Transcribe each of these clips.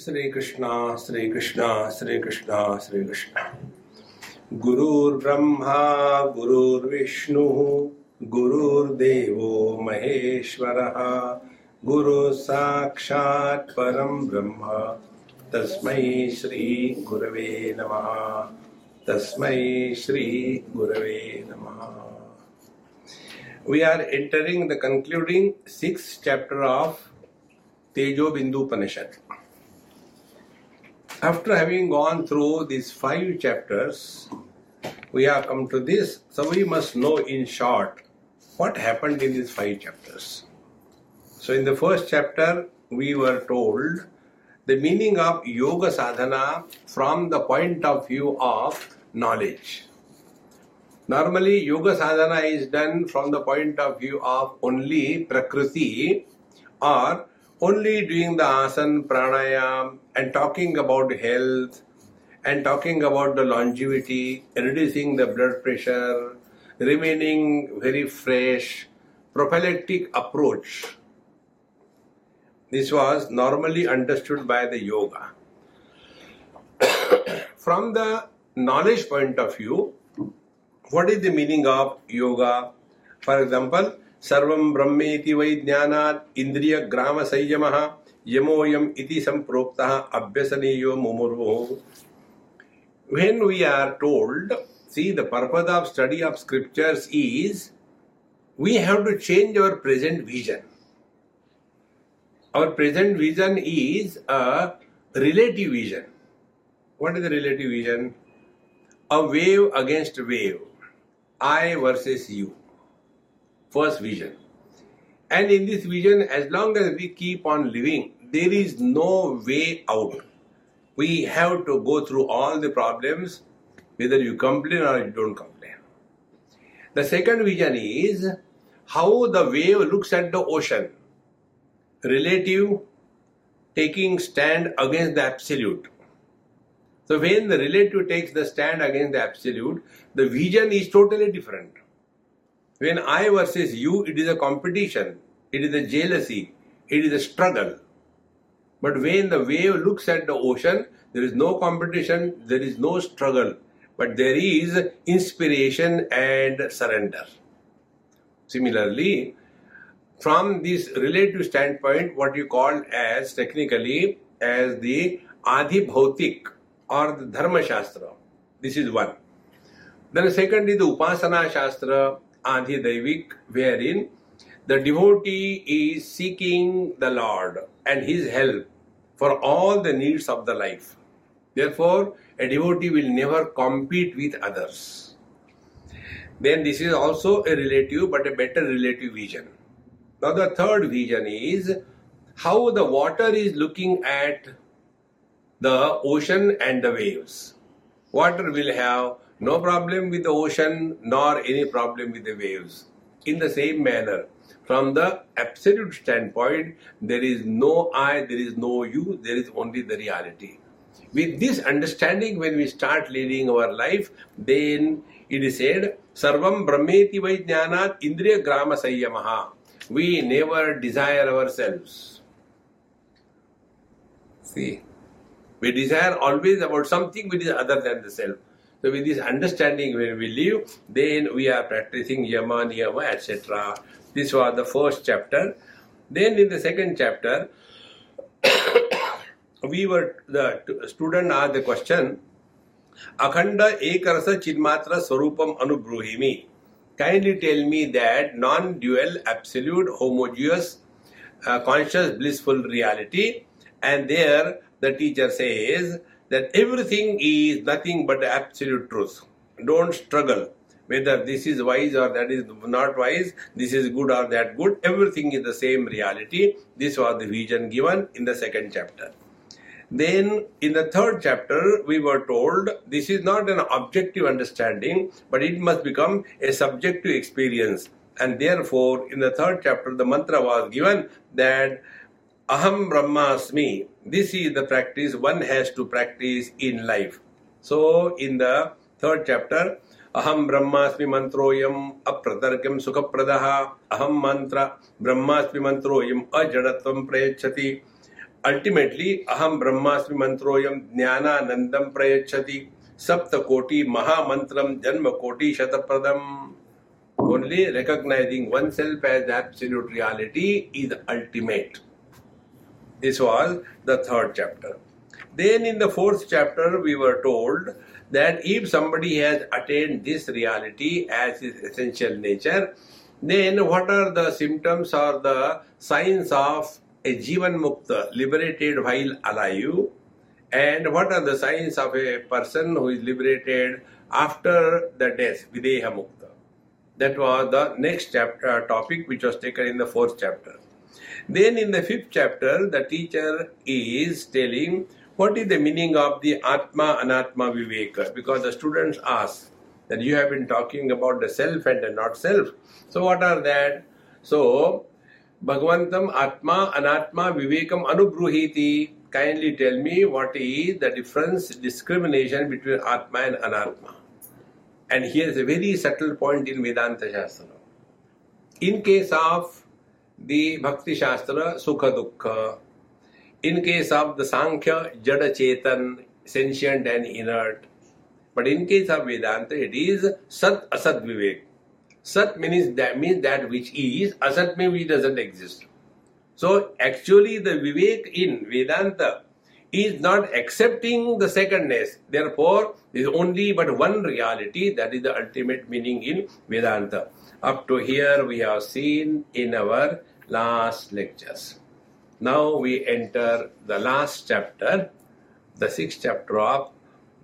श्री कृष्णा श्री कृष्णा श्री कृष्णा श्री कृष्णा गुरुर्ब्रह्मा, गुरुर्विष्णु, गुरुर्देव महेश्वरः गुरु साक्षात् परम ब्रह्म। तस्मै श्री गुरवे नमः। तस्मै श्री गुरवे नमः। We are entering the concluding sixth chapter of Tejo Bindu Upanishad. After having gone through these five chapters, we have come to this. So we must know in short what happened in these five chapters. So in the first chapter, we were told the meaning of yoga sadhana from the point of view of knowledge. Normally, yoga sadhana is done from the point of view of only prakriti or only doing the asana, pranayam, and talking about health and talking about the longevity, reducing the blood pressure, remaining very fresh, prophylactic approach. This was normally understood by the yoga. from the knowledge point of view, what is the meaning of yoga? For example, सर्वं ब्रह्मेति वै ज्ञानात् इन्द्रियग्रामसंयमः यमोयम इति संप्रोक्तः अभ्यसनीयो मुमुर्वुः When we are told, see the purpose of study of scriptures is we have to change our present vision. Our present vision is a relative vision. What is the relative vision? A wave against wave. I versus you. First vision. And in this vision, as long as we keep on living, there is no way out. We have to go through all the problems, whether you complain or you don't complain. The second vision is how the wave looks at the ocean. Relative taking stand against the absolute. So when the relative takes the stand against the absolute, the vision is totally different. When I versus you, it is a competition, it is a jealousy, it is a struggle. But when the wave looks at the ocean, there is no competition, there is no struggle, but there is inspiration and surrender. Similarly, from this relative standpoint, what you call as technically as the Adi Bhautik or the Dharma Shastra. This is one. Then the second is the Upasana Shastra, Daivik, wherein the devotee is seeking the Lord and His help for all the needs of the life. Therefore, a devotee will never compete with others. Then this is also a relative but a better relative vision. Now the third vision is how the water is looking at the ocean and the waves. Water will have no problem with the ocean nor any problem with the waves. In the same manner, from the absolute standpoint, there is no I, there is no you, there is only the reality. With this understanding, when we start leading our life, then it is said, Sarvam Brahmeti Vaijnanat Indriya Grama Sayyamaha. We never desire ourselves. See, we desire always about something which is other than the self. So with this understanding when we live, then we are practicing yama, niyama, etc. This was the first chapter. Then in the second chapter, we were the student asked the question, Akhanda Ekarasa Chidmatra Swarupam Anubruhimi. Kindly tell me that non-dual, absolute, homogeneous, uh, conscious, blissful reality. And there the teacher says that everything is nothing but the absolute truth. Don't struggle whether this is wise or that is not wise, this is good or that good. Everything is the same reality. This was the vision given in the second chapter. Then in the third chapter, we were told this is not an objective understanding, but it must become a subjective experience. And therefore, in the third chapter, the mantra was given that Aham Brahmasmi. This is the practice one has to practice in life. So, in the third chapter, Aham Brahmasmi mantroyam apratarkam sukhapradaha. Aham mantra Brahmasmi mantroyam ajadatvam prayachati. ultimately aham brahmasmi mantroyam jnananandam prayachati sapta koti mahamantram janma koti shatapradam only recognizing oneself as absolute reality is ultimate this was the third chapter then in the fourth chapter we were told that if somebody has attained this reality as his essential nature then what are the symptoms or the signs of a Jivan Mukta, liberated while alive, and what are the signs of a person who is liberated after the death, Videha Mukta. That was the next chapter uh, topic which was taken in the fourth chapter. Then in the fifth chapter, the teacher is telling what is the meaning of the Atma Anatma Viveka because the students ask that you have been talking about the self and the not self. So what are that? So Bhagavantam Atma Anatma Vivekam Anubruhiti. Kindly tell me what is the difference, discrimination between Atma and Anatma. And here is a very subtle point in Vedanta Shastra. In case of the Bhakti Shastra, Sukha Dukkha. In case of the Sankhya, Jada Chetan, sentient and inert. But in case of Vedanta, it is Sat Asat Vivek. Sat means that means that which is, Asat means which doesn't exist. So actually the Vivek in Vedanta is not accepting the secondness. Therefore, there is only but one reality that is the ultimate meaning in Vedanta. Up to here we have seen in our last lectures. Now we enter the last chapter, the sixth chapter of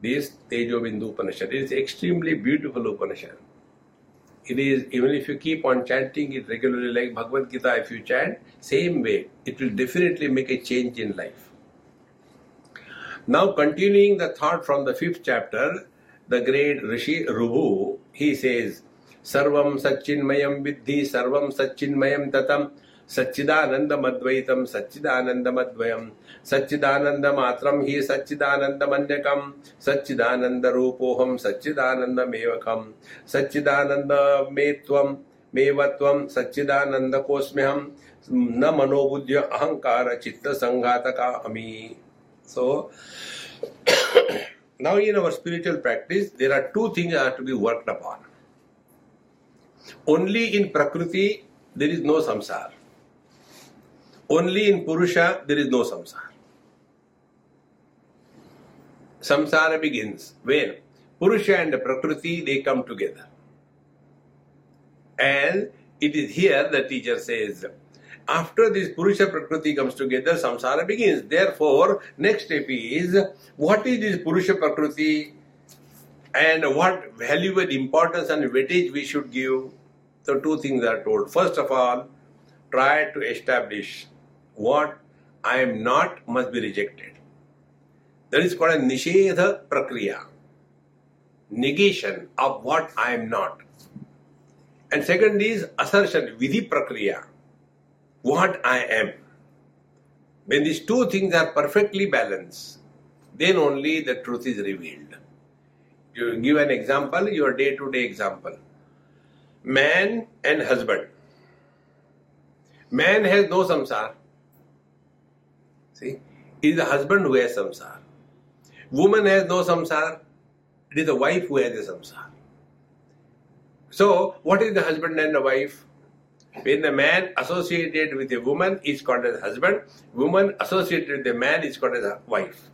this Tejo Bindu Upanishad. It is extremely beautiful Upanishad. It is even if you keep on chanting it regularly like Bhagavad Gita, if you chant, same way, it will definitely make a change in life. Now continuing the thought from the fifth chapter, the great Rishi Ribhu, he says, सर्व सच्चिन्मय विद्धि, सर्व सच्चिन्मय ततम। सर्वं सच्चिन्मयं ततम् सच्चिदानन्दमद्वैतं सच्चिदानन्दमद्वयं सच्चिदानन्दमात्रं सच्चिदानंद रूपोहम सच्चिदानंद मेवकम सच्चिदानंद सच्चिदानन्दमे त्वं सच्चिदानंद त्वं हम न मनोबुद्धि अहंकार चित्त संघात का अमी so now in our spiritual practice there are two things are to be work upon only in prakriti there is no samsara Only in Purusha there is no samsara. Samsara begins when Purusha and Prakriti they come together. And it is here the teacher says, after this Purusha Prakriti comes together, samsara begins. Therefore, next step is what is this Purusha Prakriti and what value and importance and weightage we should give. So, two things are told. First of all, try to establish what I am not must be rejected. That is called a nishedha prakriya, negation of what I am not. And second is assertion, vidhi prakriya, what I am. When these two things are perfectly balanced, then only the truth is revealed. You give an example, your day to day example. Man and husband. Man has no samsar. See, it is the husband who has samsar. Woman has no samsar. It is the wife who has the samsar. So, what is the husband and the wife? When the man associated with a woman is called as husband, woman associated with a man is called as wife.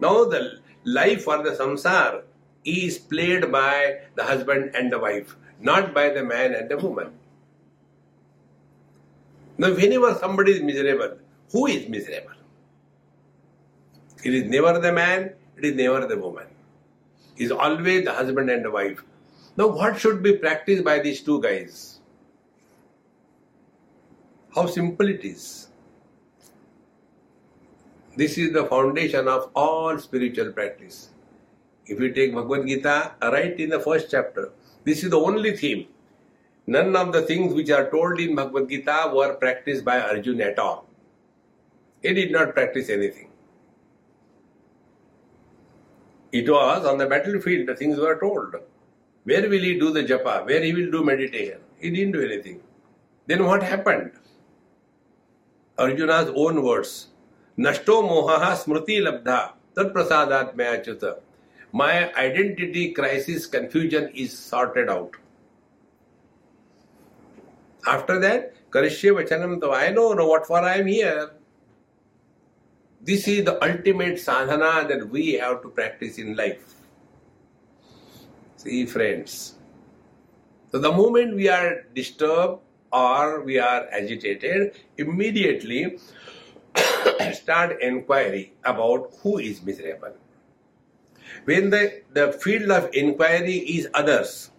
Now, the life or the samsara is played by the husband and the wife, not by the man and the woman. Now, whenever somebody is miserable, who is miserable? It is never the man, it is never the woman. It is always the husband and the wife. Now, what should be practiced by these two guys? How simple it is. This is the foundation of all spiritual practice. If you take Bhagavad Gita, right in the first chapter, this is the only theme. None of the things which are told in Bhagavad Gita were practiced by Arjuna at all. He did not practice anything. It was on the battlefield, the things were told. Where will he do the japa? Where he will do meditation? He didn't do anything. Then what happened? Arjuna's own words. नष्टो मोह स्मृति लब्धा तत्प्रसादात मैं Achyut my identity crisis confusion is sorted out. After that, Karishya Vachanam, though I know, what for I am here. This is the ultimate sadhana that we have to practice in life. See, friends. So, the moment we are disturbed or we are agitated, immediately start inquiry about who is miserable. When the, the field of inquiry is others,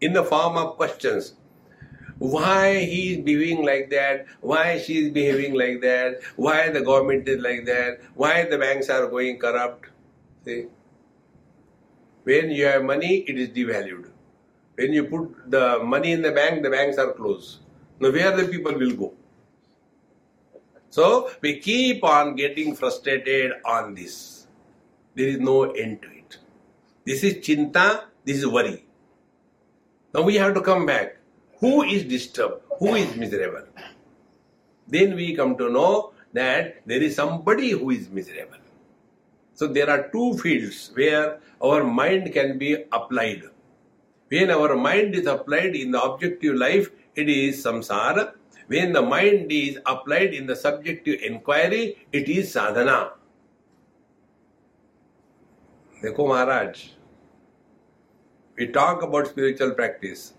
in the form of questions, why he is behaving like that, why she is behaving like that, why the government is like that, why the banks are going corrupt. See? When you have money, it is devalued. When you put the money in the bank, the banks are closed. Now, where the people will go? So, we keep on getting frustrated on this. There is no end to it. This is chinta, this is worry. Now, we have to come back. Who is disturbed? Who is miserable? Then we come to know that there is somebody who is miserable. So there are two fields where our mind can be applied. When our mind is applied in the objective life, it is samsara. When the mind is applied in the subjective inquiry, it is sadhana. Dekho Maharaj, we talk about spiritual practice.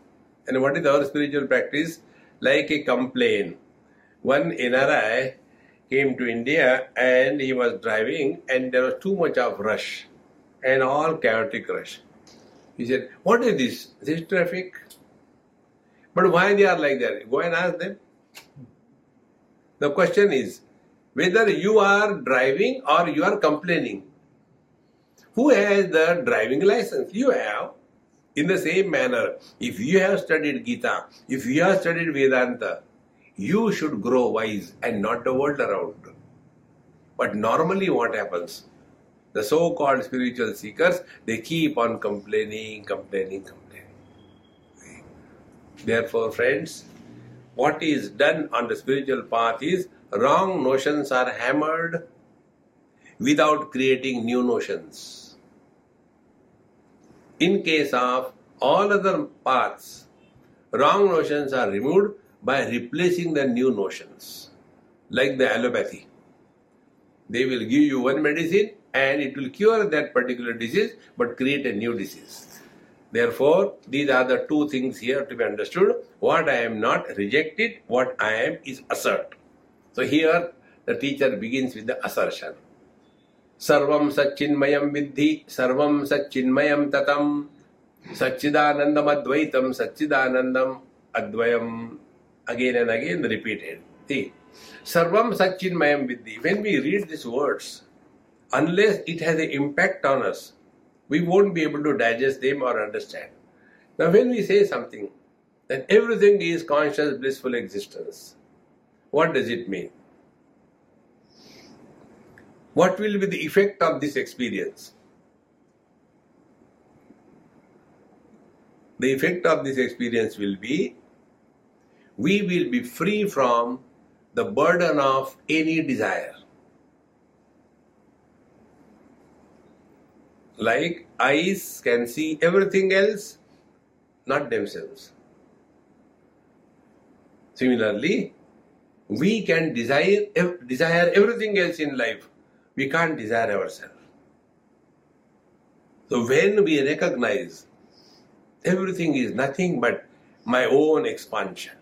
And what is our spiritual practice? Like a complaint. One NRI came to India and he was driving and there was too much of rush and all chaotic rush. He said, what is this? This traffic? But why they are like that? Go and ask them. The question is whether you are driving or you are complaining. Who has the driving license? You have. In the same manner, if you have studied Gita, if you have studied Vedanta, you should grow wise and not the world around. But normally, what happens? The so called spiritual seekers, they keep on complaining, complaining, complaining. Therefore, friends, what is done on the spiritual path is wrong notions are hammered without creating new notions. In case of all other paths, wrong notions are removed by replacing the new notions, like the allopathy. They will give you one medicine and it will cure that particular disease but create a new disease. Therefore, these are the two things here to be understood. What I am not rejected, what I am is assert. So here the teacher begins with the assertion. सर्वं सच्चिन्मयं विद्धि सर्वं सच्चिन्मयं ततं सच्चिदानन्दमद्वैतं सच्चिदानन्दम् अद्वयम् again and again repeated. See, Sarvam Satchinmayam Vidhi. When we read these words, unless it has an impact on us, we won't be able to digest them or understand. Now, when we say something that everything is conscious, blissful existence, what does it mean? What will be the effect of this experience? The effect of this experience will be we will be free from the burden of any desire. Like eyes can see everything else, not themselves. Similarly, we can desire, desire everything else in life, we can't desire ourselves. So when we recognize everything is nothing but my own expansion,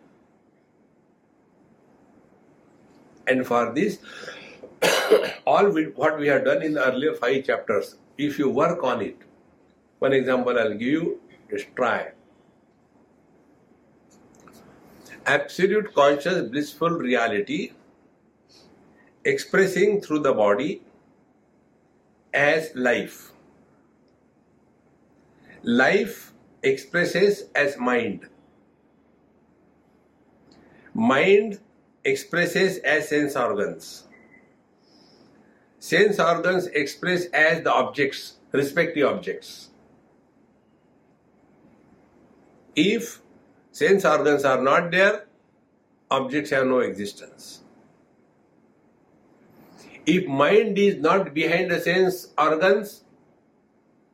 and for this, all we, what we have done in the earlier five chapters, if you work on it, one example I'll give you, just try. Absolute conscious blissful reality expressing through the body as life. Life expresses as mind. Mind expresses as sense organs. Sense organs express as the objects, respective objects. If sense organs are not there, objects have no existence. If mind is not behind the sense organs,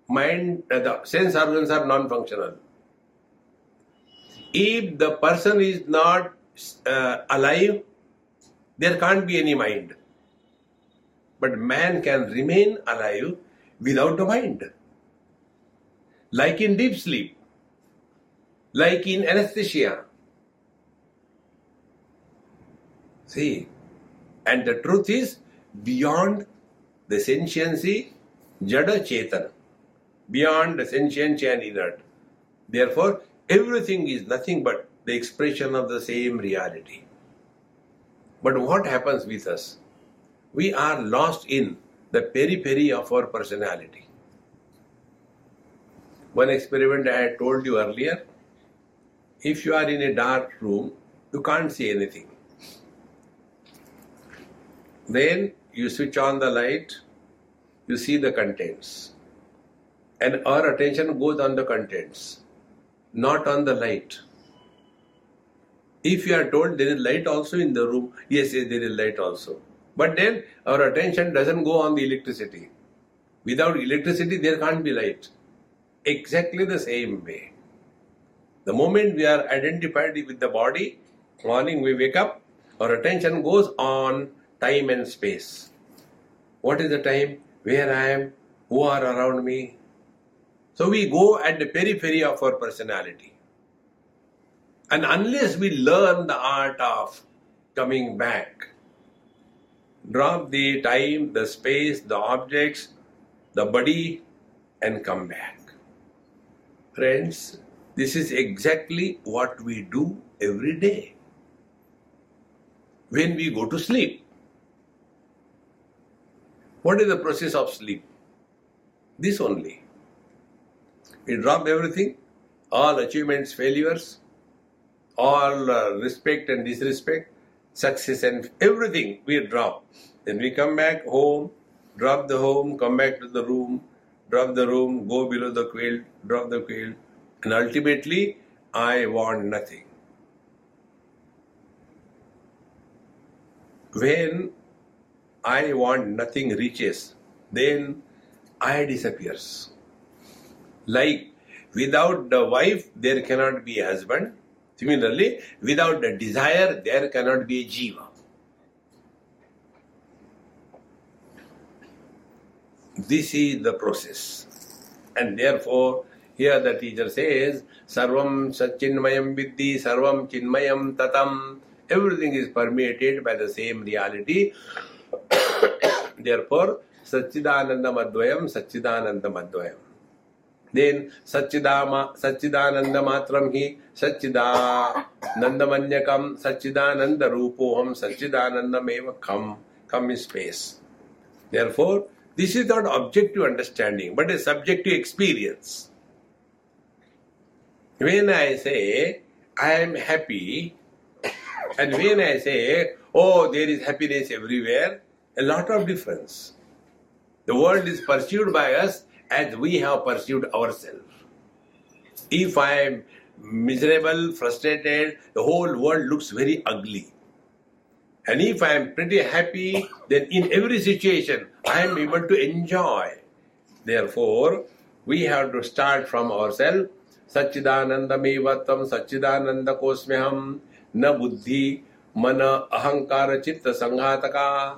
mind, uh, the sense organs are non-functional. If the person is not uh, alive, there can't be any mind. But man can remain alive without the mind. Like in deep sleep, like in anesthesia. See, and the truth is beyond the sentiency, jada chetana, beyond the sentiency and inert. Therefore, everything is nothing but the expression of the same reality. But what happens with us? We are lost in the periphery of our personality. One experiment I had told you earlier if you are in a dark room, you can't see anything. Then you switch on the light, you see the contents. And our attention goes on the contents, not on the light. If you are told there is light also in the room, yes, yes, there is light also. But then our attention doesn't go on the electricity. Without electricity, there can't be light. Exactly the same way. The moment we are identified with the body, morning we wake up, our attention goes on time and space. What is the time? Where I am? Who are around me? So we go at the periphery of our personality. And unless we learn the art of coming back, drop the time, the space, the objects, the body, and come back. Friends, this is exactly what we do every day. When we go to sleep, what is the process of sleep? This only. We drop everything, all achievements, failures, all uh, respect and disrespect, success and everything we drop. Then we come back home, drop the home, come back to the room, drop the room, go below the quilt, drop the quilt, and ultimately I want nothing. When I want nothing reaches, then I disappears. Like without the wife, there cannot be a husband. Similarly, without the desire, there cannot be a jiva. This is the process. And therefore, here the teacher says, Sarvam Satchinmayam Vidhi, Sarvam Chinmayam Tatam. Everything is permeated by the same reality. therefore सच्चिदानंदम अद्वयम सच्चिदानंदम अद्वयम then सच्चिदामा सच्चिदानंद मात्रम ही सच्चिदा नंदमन्यकम सच्चिदानंद रूपो हम सच्चिदानंद मेव come come in space therefore this is not objective understanding but a subjective experience when I say I am happy and when I say oh, there is happiness everywhere, a lot of difference. The world is pursued by us as we have pursued ourselves. If I am miserable, frustrated, the whole world looks very ugly. And if I am pretty happy, then in every situation I am able to enjoy. Therefore, we have to start from ourselves. Sachidanandameva tam sachidananda kosmyaham na buddhi Mana Ahankara Chitta Sanghataka.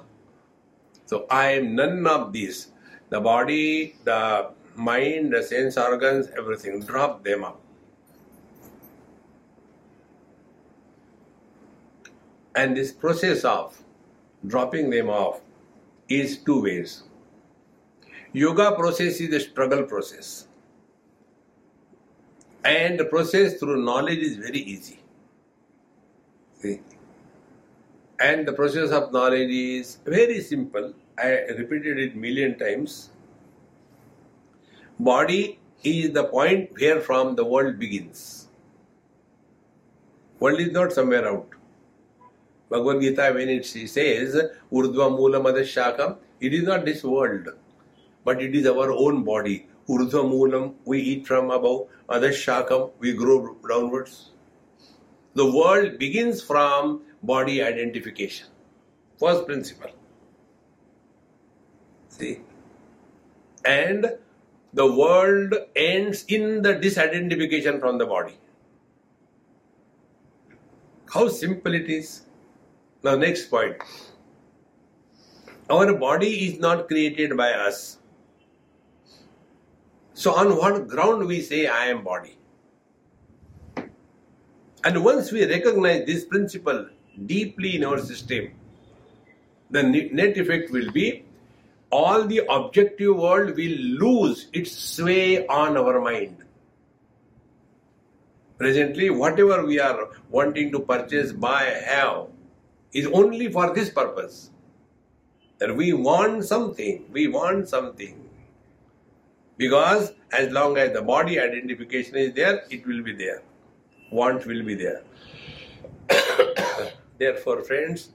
So I am none of these. The body, the mind, the sense organs, everything. Drop them off. And this process of dropping them off is two ways. Yoga process is a struggle process. And the process through knowledge is very easy. See? And the process of knowledge is very simple. I repeated it million times. Body is the point where from the world begins. World is not somewhere out. Bhagavad Gita, when it says Urdhva Mula Madashakam, it is not this world, but it is our own body. Urdhva Moolam, we eat from above, Adashakam, we grow downwards. The world begins from body identification. First principle. See? And the world ends in the disidentification from the body. How simple it is. Now, next point. Our body is not created by us. So, on what ground we say I am body? And once we recognize this principle deeply in our system, the net effect will be all the objective world will lose its sway on our mind. Presently, whatever we are wanting to purchase, buy, have, is only for this purpose. That we want something, we want something. Because as long as the body identification is there, it will be there. Want will be there. Therefore, friends,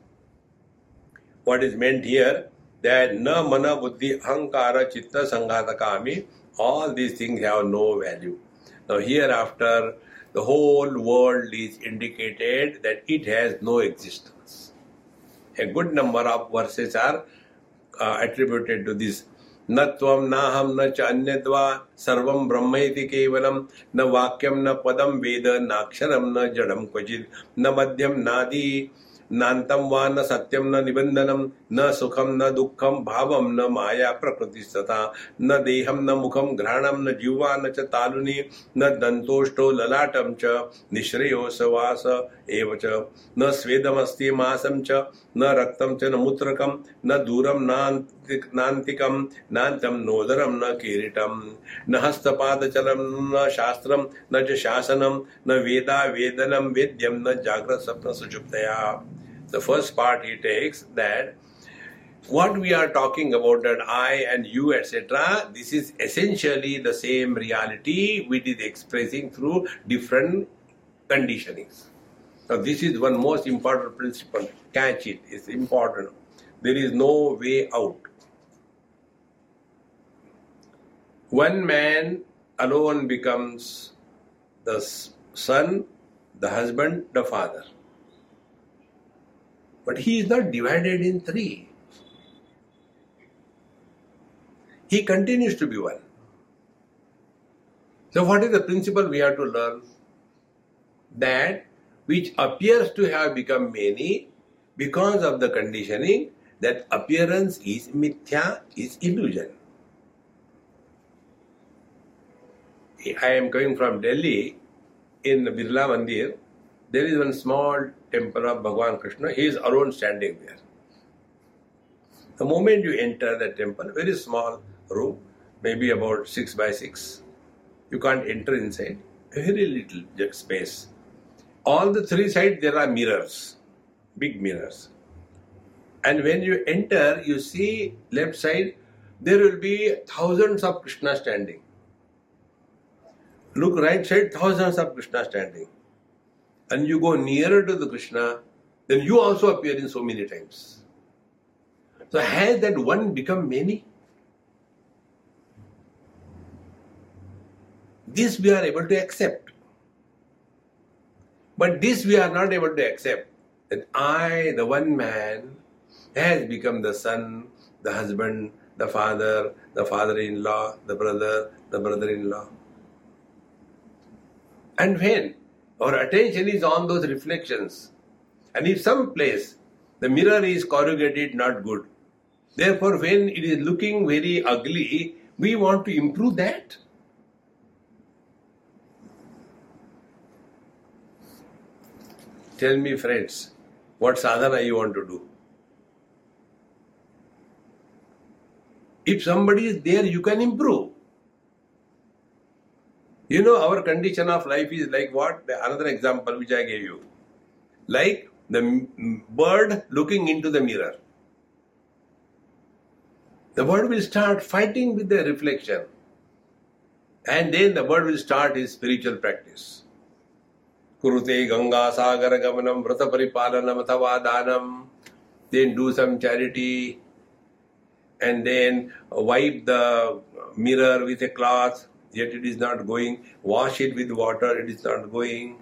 what is meant here that na mana buddhi ahankara chitta sanghata all these things have no value. Now hereafter the whole world is indicated that it has no existence. A good number of verses are uh, attributed to this न त्वं नाहं न च अन्यद्वा सर्वं ब्रह्मेति केवलं, न वाक्यं न पदं वेद नाक्षरं न जडं क्वचित् न मध्यं नादि, नान्तं वा न सत्यं न निबन्धनं, न सुखं न दुःखं, भावं न माया प्रकृतिस्तथा, न देहं न मुखं, घ्राणं न जिह्वा न च तालुनि, न दन्तोष्टो ललाटं च निःश्रेयो सवास एव च न स्वेदमस्ति मासं च न रक्तं च न मूत्रकं न दूरं नान्तिकं नान्तं नोदरं न किरीटं न हस्तपादचलं न शास्त्रं न च शासनं न वेदा वेदनं वेद्यं न जाग्रत स्वप्न सुषुप्तया the first part he takes that what we are talking about that I and you etc this is essentially the same reality which is expressing through different conditionings now this is one most important principle catch it it's important there is no way out one man alone becomes the son the husband the father but he is not divided in three. He continues to be one. So, what is the principle we have to learn? That which appears to have become many because of the conditioning, that appearance is mithya, is illusion. I am coming from Delhi in Birla Mandir. There is one small temple of Bhagwan Krishna, he is alone standing there. The moment you enter the temple, very small room, maybe about 6 by 6, you can't enter inside, very little space. On the three sides there are mirrors, big mirrors. And when you enter, you see left side, there will be thousands of Krishna standing. Look right side, thousands of Krishna standing and you go nearer to the Krishna, then you also appear in so many times. So has that one become many? This we are able to accept. But this we are not able to accept. That I, the one man, has become the son, the husband, the father, the father in law, the brother, the brother in law. And when our attention is on those reflections. And if some place the mirror is corrugated, not good. Therefore, when it is looking very ugly, we want to improve that. Tell me, friends, what sadhana you want to do? If somebody is there, you can improve. You know, our condition of life is like what? Another example which I gave you. Like the bird looking into the mirror. The bird will start fighting with the reflection. And then the bird will start his spiritual practice. कुरुते गंगा सागर गमनम, व्रत परिपालनम अथवा दानम। Then do some charity and then wipe the mirror with a cloth yet it is not going wash it with water it is not going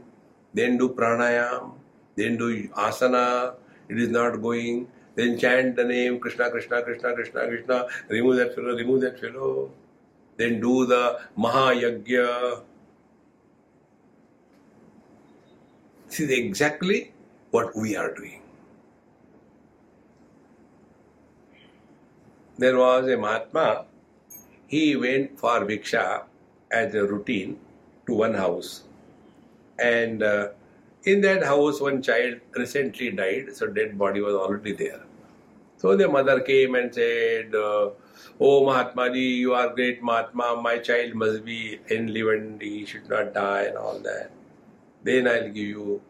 then do pranayama then do asana it is not going then chant the name Krishna Krishna Krishna Krishna Krishna remove that fellow remove that fellow then do the mahayajna This is exactly what we are doing. There was a Mahatma, he went for Bhiksha as a routine to one house. And uh, in that house, one child recently died, so dead body was already there. So the mother came and said, uh, Oh Mahatma ji, you are great Mahatma, my child must be in enlivened, he should not die and all that. Then I'll give you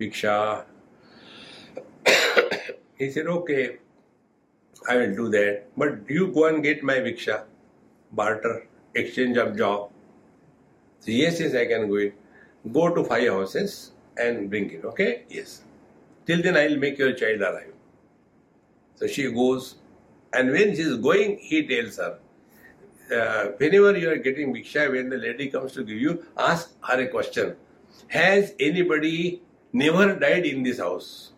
Bhiksha. he said, Okay, I will do that. But you go and get my Bhiksha, barter, exchange of job. So, yes, yes, I can go it. Go to five houses and bring it, okay? Yes. Till then, I will make your child alive. So she goes, and when she is going, he tells her, uh, whenever you are getting Bhiksha, when the lady comes to give you, ask her a question. Has anybody never died in this house?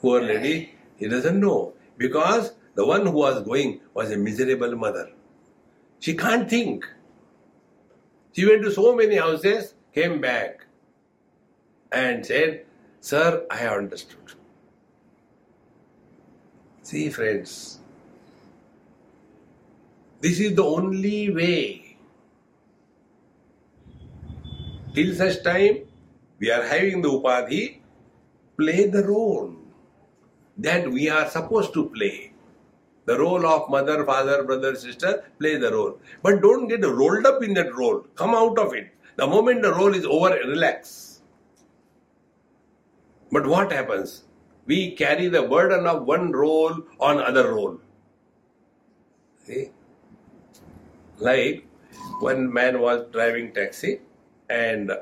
Poor lady, he doesn't know because the one who was going was a miserable mother. She can't think. She went to so many houses, came back, and said, Sir, I have understood. See, friends, this is the only way. Till such time, we are having the upadhi, play the role that we are supposed to play. The role of mother, father, brother, sister, play the role. But don't get rolled up in that role. Come out of it. The moment the role is over, relax. But what happens? We carry the burden of one role on other role. See? Like one man was driving taxi and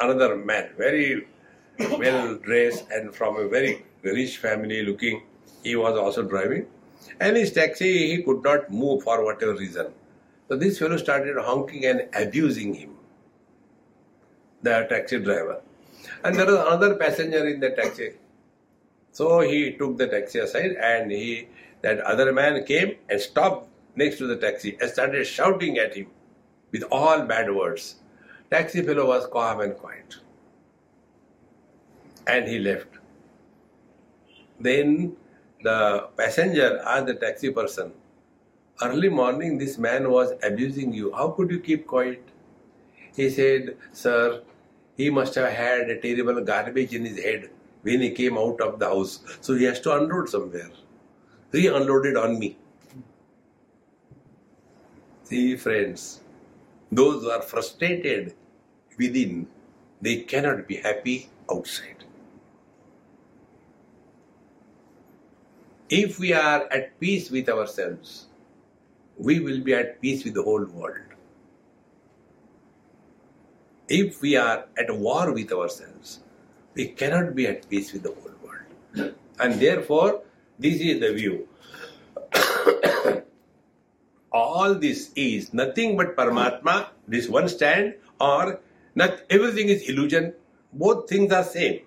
another man, very well dressed and from a very rich family looking, he was also driving. And his taxi, he could not move for whatever reason. So this fellow started honking and abusing him, the taxi driver. And there was another passenger in the taxi. So he took the taxi aside and he that other man came and stopped next to the taxi and started shouting at him with all bad words. Taxi fellow was calm and quiet. And he left. Then the passenger asked the taxi person, Early morning, this man was abusing you. How could you keep quiet? He said, Sir, he must have had a terrible garbage in his head when he came out of the house. So he has to unload somewhere. He unloaded on me. See, friends, those who are frustrated within, they cannot be happy outside. If we are at peace with ourselves, we will be at peace with the whole world. If we are at war with ourselves, we cannot be at peace with the whole world. And therefore, this is the view. All this is nothing but Paramatma, this one stand, or not everything is illusion. Both things are same.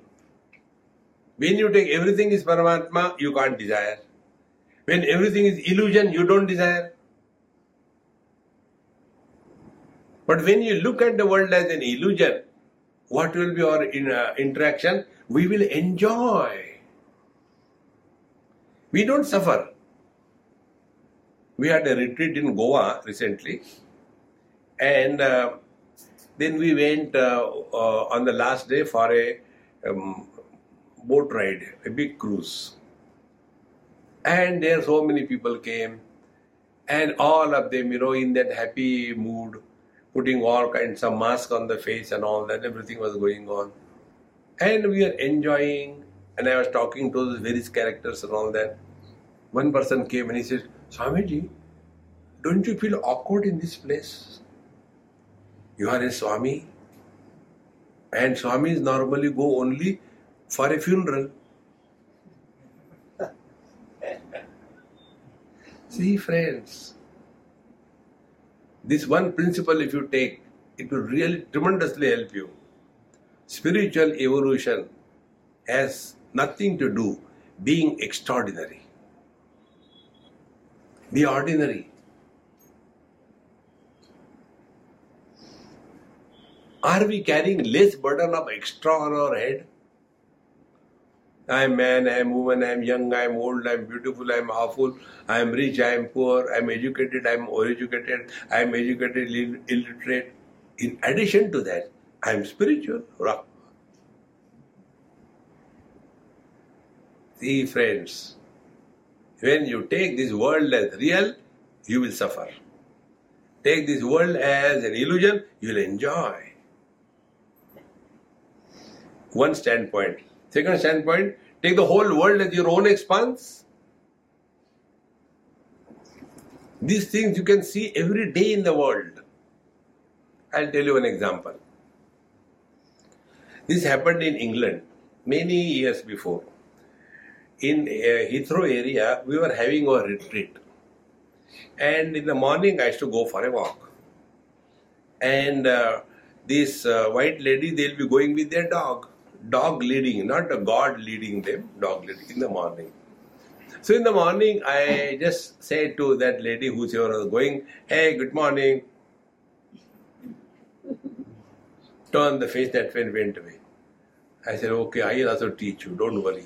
When you take everything is Paramatma, you can't desire. When everything is illusion, you don't desire. But when you look at the world as an illusion, what will be our in, uh, interaction? We will enjoy. We don't suffer. We had a retreat in Goa recently, and uh, then we went uh, uh on the last day for a um, boat ride, a big cruise. And there so many people came, and all of them, you know, in that happy mood, putting all kinds of mask on the face and all that, everything was going on. And we are enjoying, and I was talking to those various characters and all that. One person came and he said, Swamiji, don't you feel awkward in this place? You are a Swami, and Swamis normally go only for a funeral. See, friends, this one principle, if you take, it will really tremendously help you. Spiritual evolution has nothing to do being extraordinary. Be ordinary. Are we carrying less burden of extra on our head? I am man, I am woman, I am young, I am old, I am beautiful, I am awful, I am rich, I am poor, I am educated, I am uneducated, I am educated, illiterate. In addition to that, I am spiritual. See, friends, when you take this world as real, you will suffer. Take this world as an illusion, you will enjoy. One standpoint. Second standpoint, take the whole world as your own expanse. These things you can see every day in the world. I'll tell you an example. This happened in England many years before. In uh, Heathrow area, we were having a retreat. And in the morning, I used to go for a walk. And uh, this uh, white lady, they'll be going with their dog dog leading, not a god leading them, dog leading in the morning. So in the morning, I just say to that lady who's here going, hey, good morning. Turn the face that went, went away. I said, okay, I will also teach you, don't worry.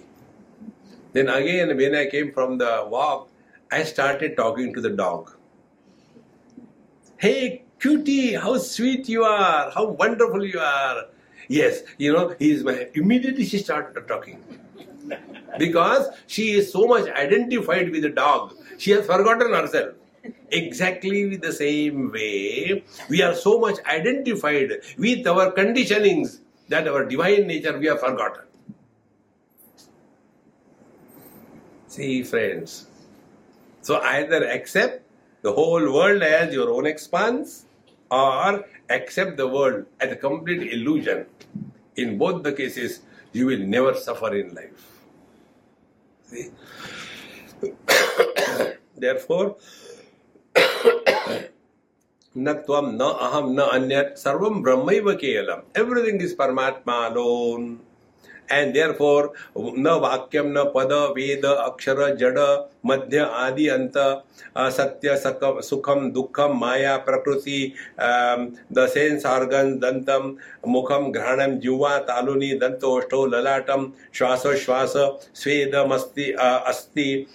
Then again, when I came from the walk, I started talking to the dog. Hey, cutie, how sweet you are, how wonderful you are. Yes, you know, he is my. Immediately she started talking. Because she is so much identified with the dog, she has forgotten herself. Exactly the same way, we are so much identified with our conditionings that our divine nature we have forgotten. See, friends. So either accept the whole world as your own expanse or accept the world as a complete illusion, in both the cases, you will never suffer in life. See? Therefore, Natvam na aham na anyat sarvam brahmaiva kevalam. Everything is Paramatma alone. And therefore न वाक्यम न पद, वेद, अक्षर, जड़, मध्य, आदि, अंत सत्य सुखम दुखम माया, प्रकृति द सेंस दंतम मुखम घ्राणम जुवा तालुनी दंत ओष्ठो ललाटम श्वास श्वास, स्वेद अस्ति अस्थि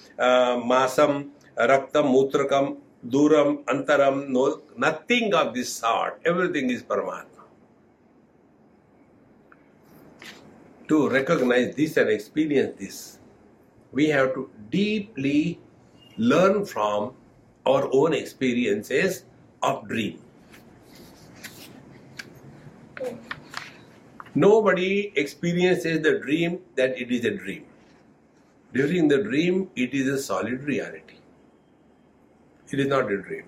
मासम रक्तम मूत्रकम दूरम अंतरम no nothing of this sort, everything is Paramatma. To recognize this and experience this, we have to deeply learn from our own experiences of dream. Nobody experiences the dream that it is a dream. During the dream, it is a solid reality. It is not a dream.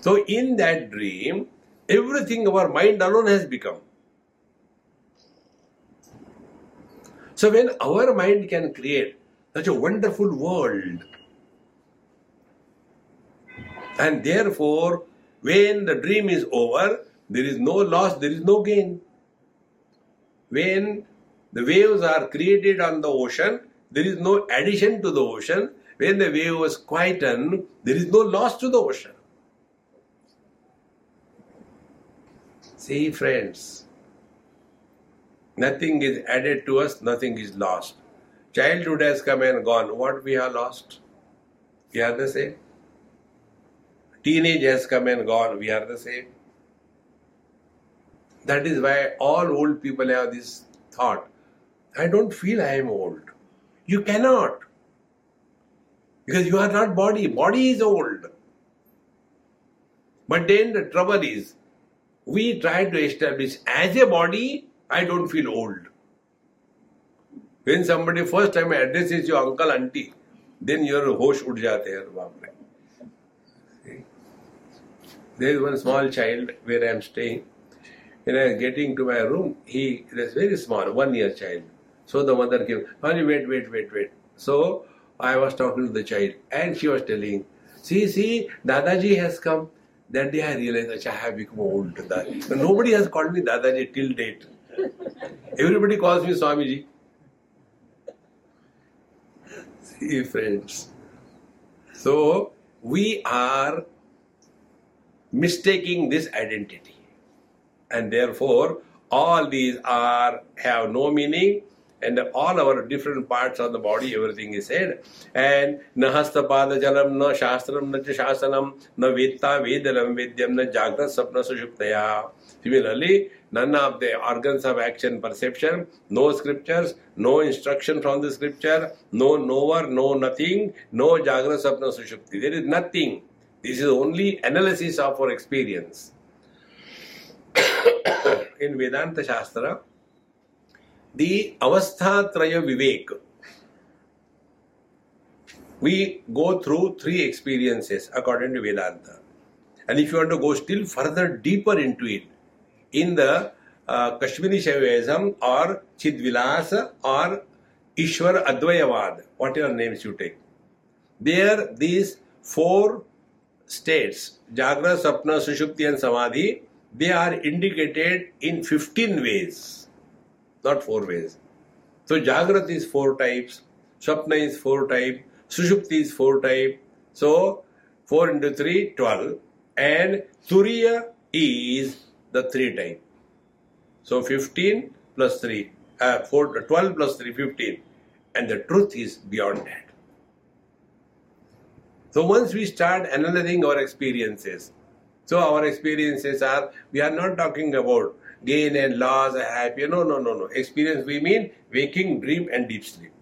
So, in that dream, everything our mind alone has become. So when our mind can create such a wonderful world, and therefore when the dream is over, there is no loss, there is no gain. When the waves are created on the ocean, there is no addition to the ocean. When the wave waves quieten, there is no loss to the ocean. See, friends, Nothing is added to us, nothing is lost. Childhood has come and gone. What we have lost? We are the same. Teenage has come and gone. We are the same. That is why all old people have this thought I don't feel I am old. You cannot. Because you are not body. Body is old. But then the trouble is, we try to establish as a body I don't feel old. When somebody first time addresses your uncle, auntie, then your hosh ud jate hai There is one small child where I am staying. When I was getting to my room, he is very small, one year child. So the mother came, Honey, wait, wait, wait, wait. So I was talking to the child and she was telling, See, see, Dadaji has come. That day I realized I have become old. Nobody has called me Dadaji till date. Everybody calls me Swamiji. See, friends. So, we are mistaking this identity. And therefore, all these are have no meaning and all our different parts of the body, everything is said. And nahasta pada jalam, na shastram, na shasanam, na vetta vedalam vedyam, na jagrat sapna sushuptaya. Similarly, none of the organs of action perception, no scriptures, no instruction from the scripture, no knower, no nothing, no jagra sapna sushupti. There is nothing. This is only analysis of our experience. In Vedanta Shastra, the Avasthatraya Vivek, we go through three experiences according to Vedanta. And if you want to go still further deeper into it, in the uh, Kashmiri Shaivism or Chidvilasa or Ishwar Advayavad, whatever names you take. There, these four states, Jagra, Sapna, Sushupti, and Samadhi, they are indicated in 15 ways, not four ways. So, Jagrat is four types, Sapna is four types, Sushupti is four types. So, 4 into 3, 12. And Turiya is the three type. So 15 plus 3, uh, 4, 12 plus 3, 15. And the truth is beyond that. So once we start analyzing our experiences, so our experiences are, we are not talking about gain and loss, happy, no, no, no, no. Experience we mean waking, dream and deep sleep.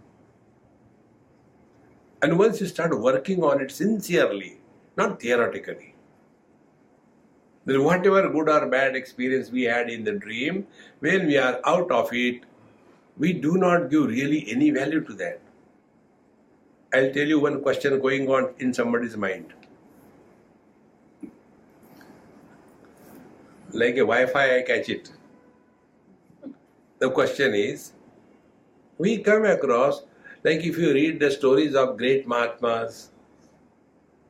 And once you start working on it sincerely, not theoretically, then whatever good or bad experience we had in the dream, when we are out of it, we do not give really any value to that. I'll tell you one question going on in somebody's mind. Like a Wi Fi, I catch it. The question is we come across, like if you read the stories of great Mahatmas,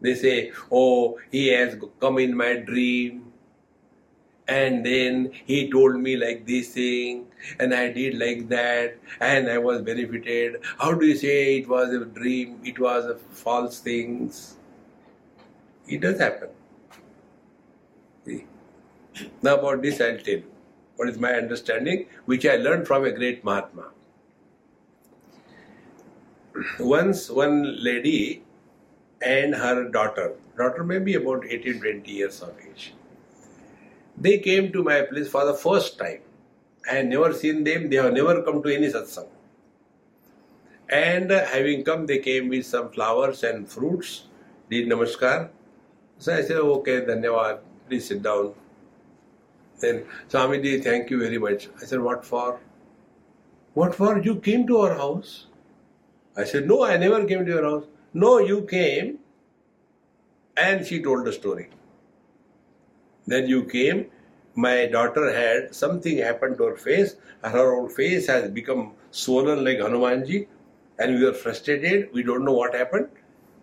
they say, Oh, he has come in my dream. And then he told me like this thing, and I did like that, and I was benefited. How do you say it was a dream? It was a false things. It does happen. See? Now about this I'll tell you. What is my understanding, which I learned from a great Mahatma. Once one lady and her daughter. Daughter may be about 18 20 years of age. They came to my place for the first time. I had never seen them, they have never come to any satsang. And having come, they came with some flowers and fruits, did namaskar. So I said, okay, dhanyavad, please sit down. Then, Swamiji, thank you very much. I said, what for? What for? You came to our house? I said, no, I never came to your house. No, you came and she told the story. Then you came, my daughter had something happened to her face, and her old face has become swollen like Hanumanji, and we were frustrated, we don't know what happened.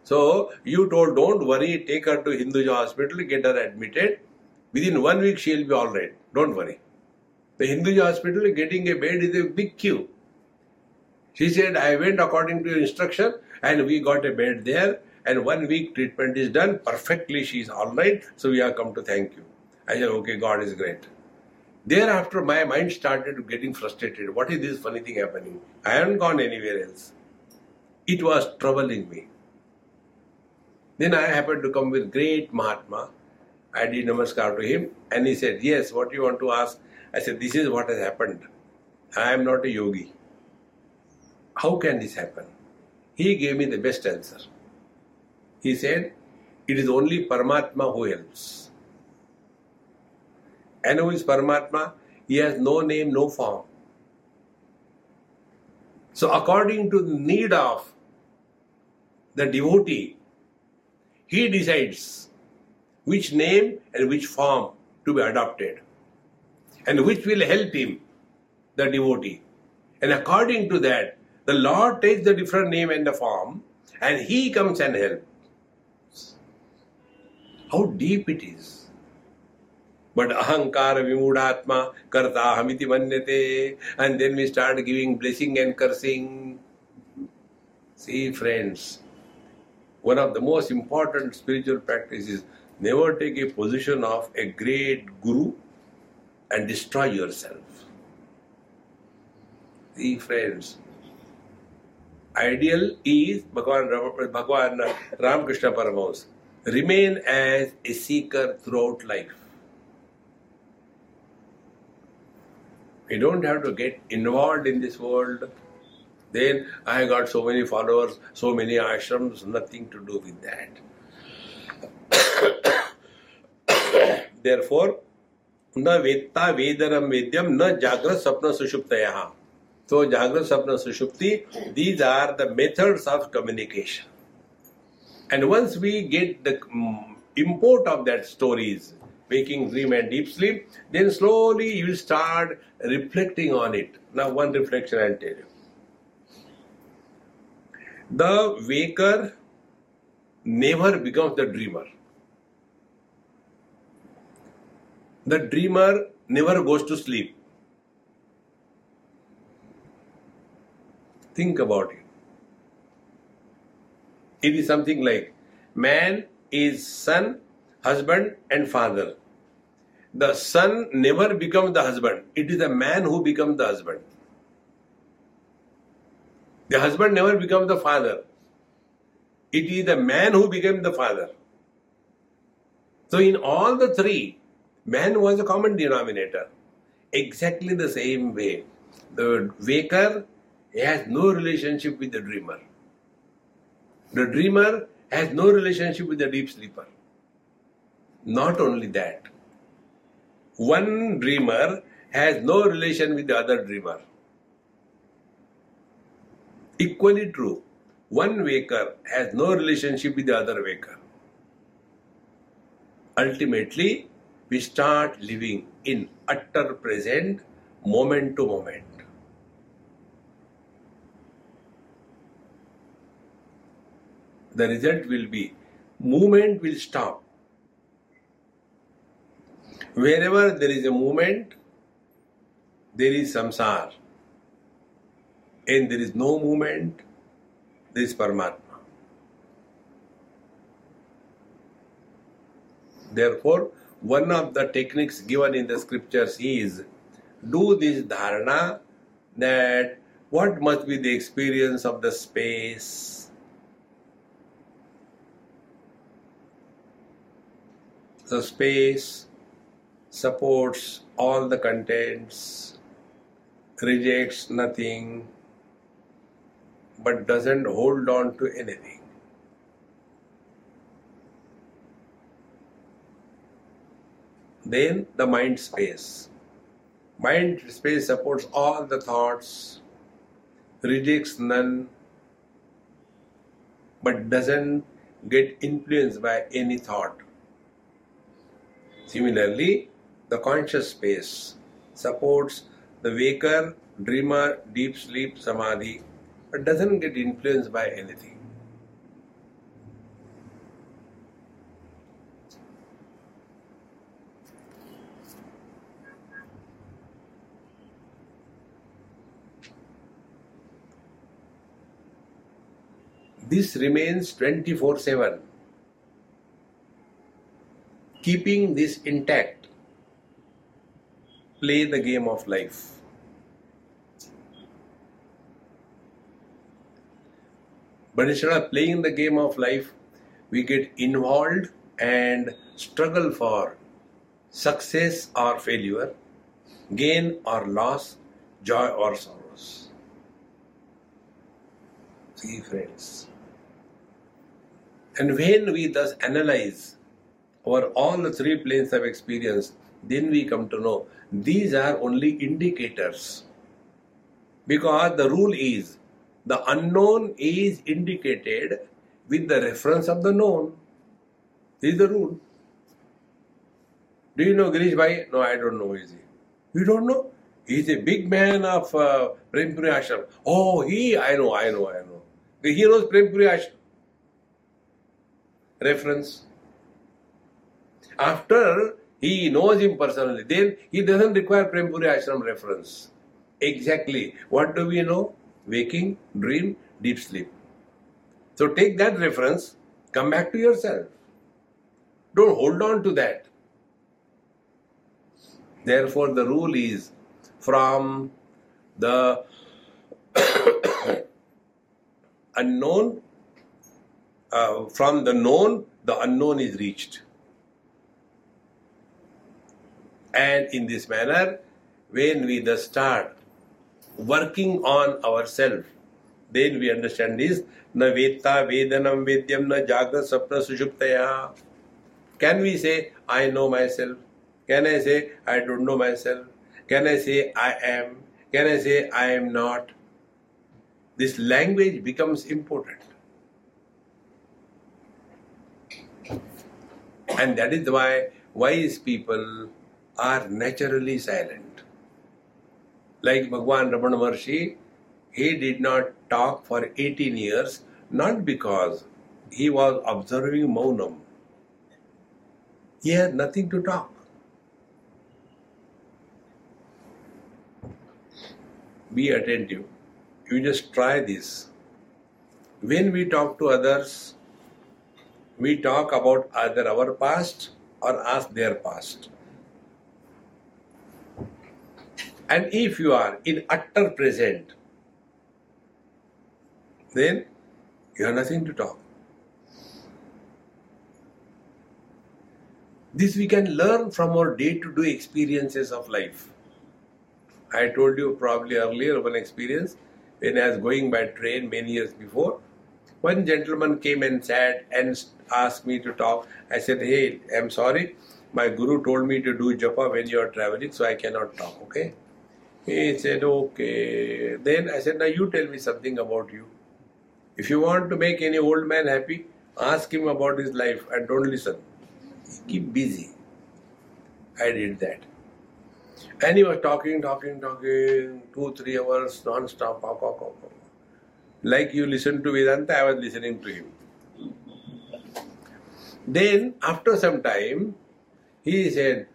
So you told, don't worry, take her to Hinduja hospital, get her admitted. Within one week she'll be all right. Don't worry. The Hinduja hospital getting a bed is a big queue. She said, I went according to your instruction and we got a bed there and one week treatment is done perfectly. She is all right. So we have come to thank you. I said okay god is great. Thereafter my mind started getting frustrated. What is this funny thing happening? I haven't gone anywhere else. It was troubling me. Then i happened to come with great mahatma. I did namaskar to him and he said yes what do you want to ask? I said this is what has happened. I am not a yogi. How can this happen he gave me the best answer. He said, It is only Paramatma who helps. And who is Paramatma? He has no name, no form. So, according to the need of the devotee, he decides which name and which form to be adopted and which will help him, the devotee. And according to that, the Lord takes the different name and the form and He comes and helps. How deep it is. But ahankara vimudatma karta hamiti manyate. And then we start giving blessing and cursing. See, friends, one of the most important spiritual practices never take a position of a great guru and destroy yourself. See, friends, ideal is Bhagwan Bhagwan Ramakrishna परमोस remain as a seeker throughout life you don't have to get involve in this world then I got so many followers so many ashram nothing to do with that therefore न वेत्ता वेदनम वेद्यम न जागृत स्वप्न सुषुप्त यहाँ So Jagrat Sapna Sushupti, these are the methods of communication. And once we get the um, import of that stories, waking dream and deep sleep, then slowly you start reflecting on it. Now one reflection I'll tell you. The waker never becomes the dreamer. The dreamer never goes to sleep. Think about it. It is something like man is son, husband, and father. The son never becomes the husband. It is the man who becomes the husband. The husband never becomes the father. It is the man who became the father. So, in all the three, man was a common denominator. Exactly the same way. The waker has no relationship with the dreamer. The dreamer has no relationship with the deep sleeper. Not only that, one dreamer has no relation with the other dreamer. Equally true, one waker has no relationship with the other waker. Ultimately, we start living in utter present, moment to moment. The result will be movement will stop. Wherever there is a movement, there is samsara and there is no movement, there is Paramatma. Therefore, one of the techniques given in the scriptures is do this dharana that what must be the experience of the space. The space supports all the contents, rejects nothing, but doesn't hold on to anything. Then the mind space. Mind space supports all the thoughts, rejects none, but doesn't get influenced by any thought. Similarly, the conscious space supports the waker, dreamer, deep sleep, samadhi, but doesn't get influenced by anything. This remains 24 7. Keeping this intact, play the game of life. But instead of playing the game of life, we get involved and struggle for success or failure, gain or loss, joy or sorrows. See, friends. And when we thus analyze our all the three planes of experience, then we come to know these are only indicators. Because the rule is the unknown is indicated with the reference of the known. This is the rule. Do you know Girish Bhai? No, I don't know. Is he? You don't know? He's a big man of uh, Prempuri Ashram. Oh, he, I know, I know, I know. He knows Prempuri Ashram. Reference. After he knows him personally, then he doesn't require Prempuri Ashram reference. Exactly. What do we know? Waking, dream, deep sleep. So take that reference, come back to yourself. Don't hold on to that. Therefore, the rule is from the unknown, uh, from the known, the unknown is reached. And in this manner, when we thus start working on ourselves, then we understand this na veta vedanam vedyam na jagrat sapna sushuptaya. Can we say, I know myself? Can I say, I don't know myself? Can I say, I am? Can I say, I am not? This language becomes important. And that is why wise people are naturally silent. Like Bhagwan Ramana Maharshi, he did not talk for 18 years, not because he was observing Maunam. He had nothing to talk. Be attentive. You just try this. When we talk to others, we talk about either our past or ask their past. And if you are in utter present, then you have nothing to talk. This we can learn from our day to day experiences of life. I told you probably earlier one experience when I was going by train many years before. One gentleman came and sat and asked me to talk. I said, Hey, I'm sorry. My guru told me to do japa when you are traveling, so I cannot talk, okay? He said, Okay. Then I said, Now you tell me something about you. If you want to make any old man happy, ask him about his life and don't listen. Keep busy. I did that. And he was talking, talking, talking, two, three hours non-stop. Like you listen to Vedanta, I was listening to him. Then, after some time, he said,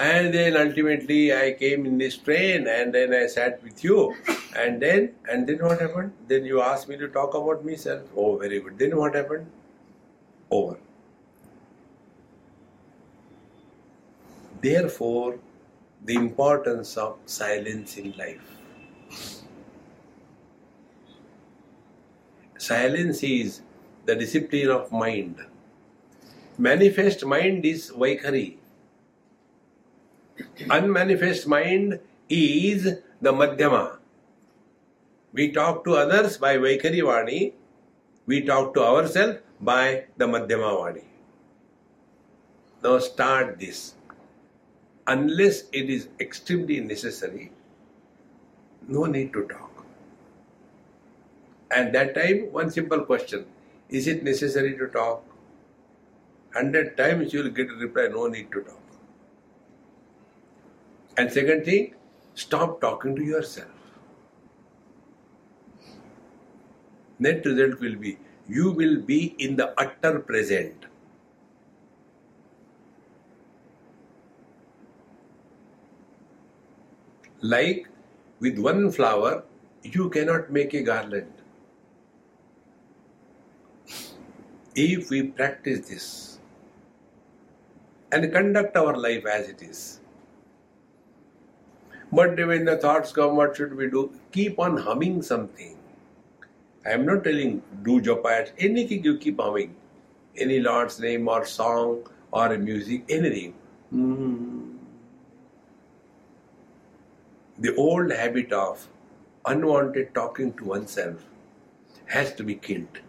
and then ultimately I came in this train and then I sat with you. And then, and then what happened? Then you asked me to talk about myself. Oh, very good. Then what happened? Over. Therefore, the importance of silence in life. Silence is the discipline of mind. Manifest mind is Vaikhari. Unmanifest mind is the Madhyama. We talk to others by Vaikhari Vani, we talk to ourselves by the Madhyama Vani. Now start this unless it is extremely necessary, no need to talk. At that time, one simple question Is it necessary to talk? Hundred times you will get a reply, no need to talk. And second thing, stop talking to yourself. Net result will be you will be in the utter present. Like with one flower, you cannot make a garland. If we practice this and conduct our life as it is, but when the thoughts come, what should we do? Keep on humming something. I am not telling do japa, anything you keep humming, any Lord's name or song or music, anything. Mm-hmm the old habit of unwanted talking to oneself has to be killed.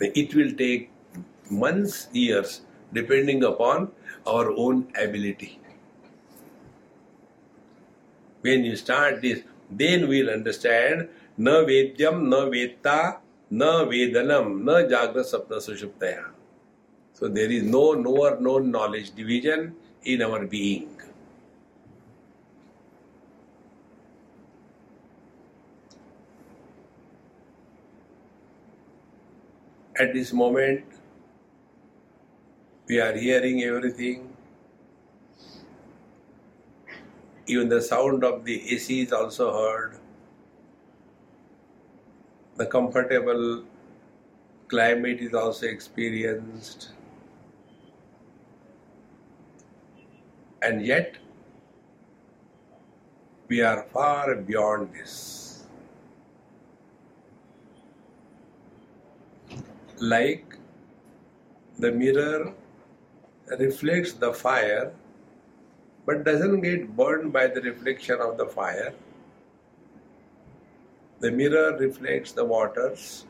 It will take months, years, depending upon our own ability. When you start this, then we'll understand na vedyam, na veta, na vedanam, na jagra sapna sushuptaya. So there is no knower, no knowledge division in our being. at this moment We are hearing everything. Even the sound of the AC is also heard. The comfortable climate is also experienced. And yet, we are far beyond this. Like the mirror reflects the fire but doesn't get burned by the reflection of the fire. The mirror reflects the waters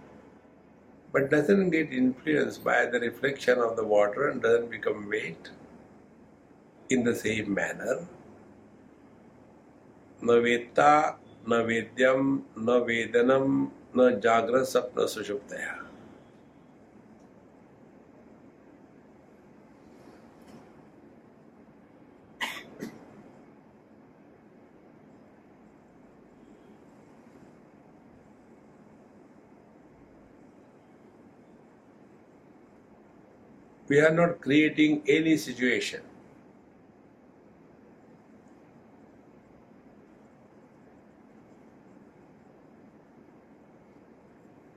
but doesn't get influenced by the reflection of the water and doesn't become wet in the same manner. Naveta, Navedyam, Navedanam, sapna, Sushuptaya. We are not creating any situation.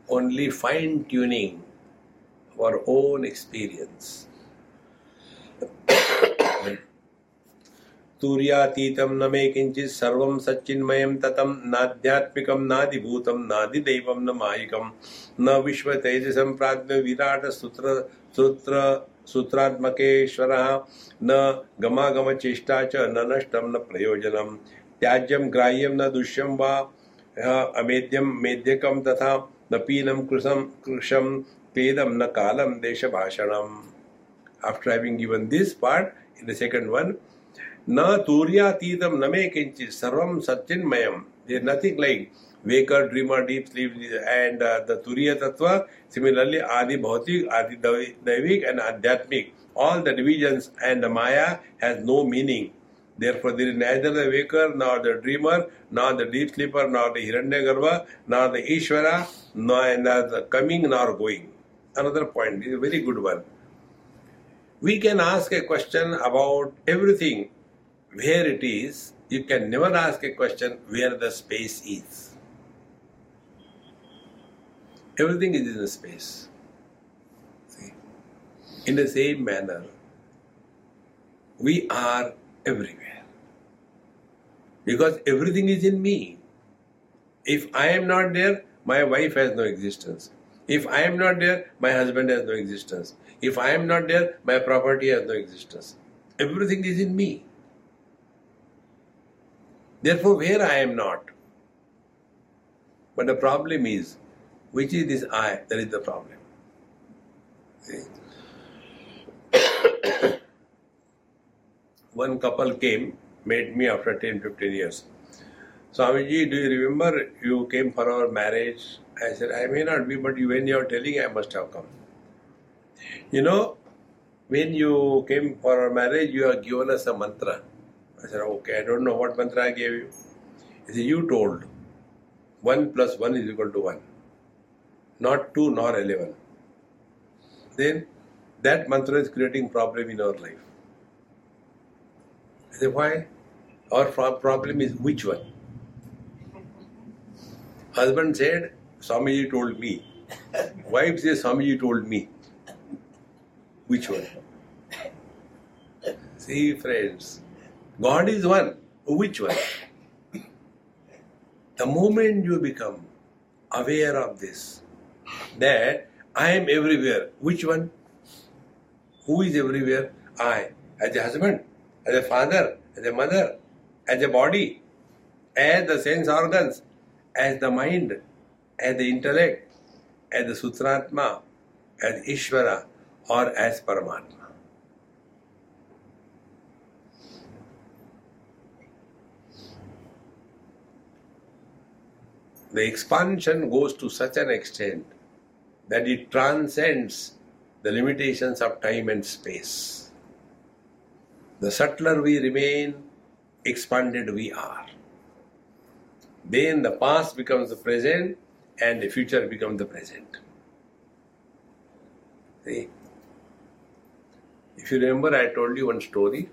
Only fine tuning our own experience. तूर्यातीतं न मे किञ्चित् सर्वं सच्चिन्मयं ततं नाध्यात्मिकं नादिभूतं नादिदैवं न मायिकं। न विश्वतेजसं प्राज्ञ विराट सूत्र सूत्र सूत्रात्मकेश्वरः न गमागमचेष्टा च न नष्टं न प्रयोजनं। त्याज्यं ग्राह्यं न दुष्यं वा अमेद्यं मेध्यकं तथा न पीनं कृशं कृशं पेदं न कालं देशभाषणम्। After having given this part, in the second one, न न मे किंचित सर्व सत्यन्मय nothing like waker dreamer deep sleep and the turiya तत्व सिमिलरली आदि भौतिक आदि दैविक एंड आध्यात्मिक all the division and the maya has no meaning therefore there neither the waker nor the dreamer nor the deep sleeper nor the Hiranyagarbha nor the Ishwara nor the coming nor going another point is a very good one we can ask a question about everything where it is, you can never ask a question where the space is. Everything is in the space. See? In the same manner, we are everywhere. Because everything is in me. If I am not there, my wife has no existence. If I am not there, my husband has no existence. If I am not there, my property has no existence. Everything is in me. Therefore, where I am not. But the problem is, which is this I? That is the problem. One couple came, met me after 10 15 years. Swamiji, do you remember you came for our marriage? I said, I may not be, but when you are telling, I must have come. You know, when you came for our marriage, you have given us a mantra. I said, okay, I don't know what mantra I gave you. He said, you told 1 plus 1 is equal to 1. Not 2 nor 11. Then that mantra is creating problem in our life. I said, why? Our problem is which one? Husband said, Swamiji told me. Wife says, Swamiji told me. Which one? See, friends, God is one. Which one? The moment you become aware of this, that I am everywhere, which one? Who is everywhere? I. As a husband, as a father, as a mother, as a body, as the sense organs, as the mind, as the intellect, as the Sutratma, as Ishvara, or as Paramatma. The expansion goes to such an extent that it transcends the limitations of time and space. The subtler we remain, expanded we are. Then the past becomes the present and the future becomes the present. See? If you remember, I told you one story.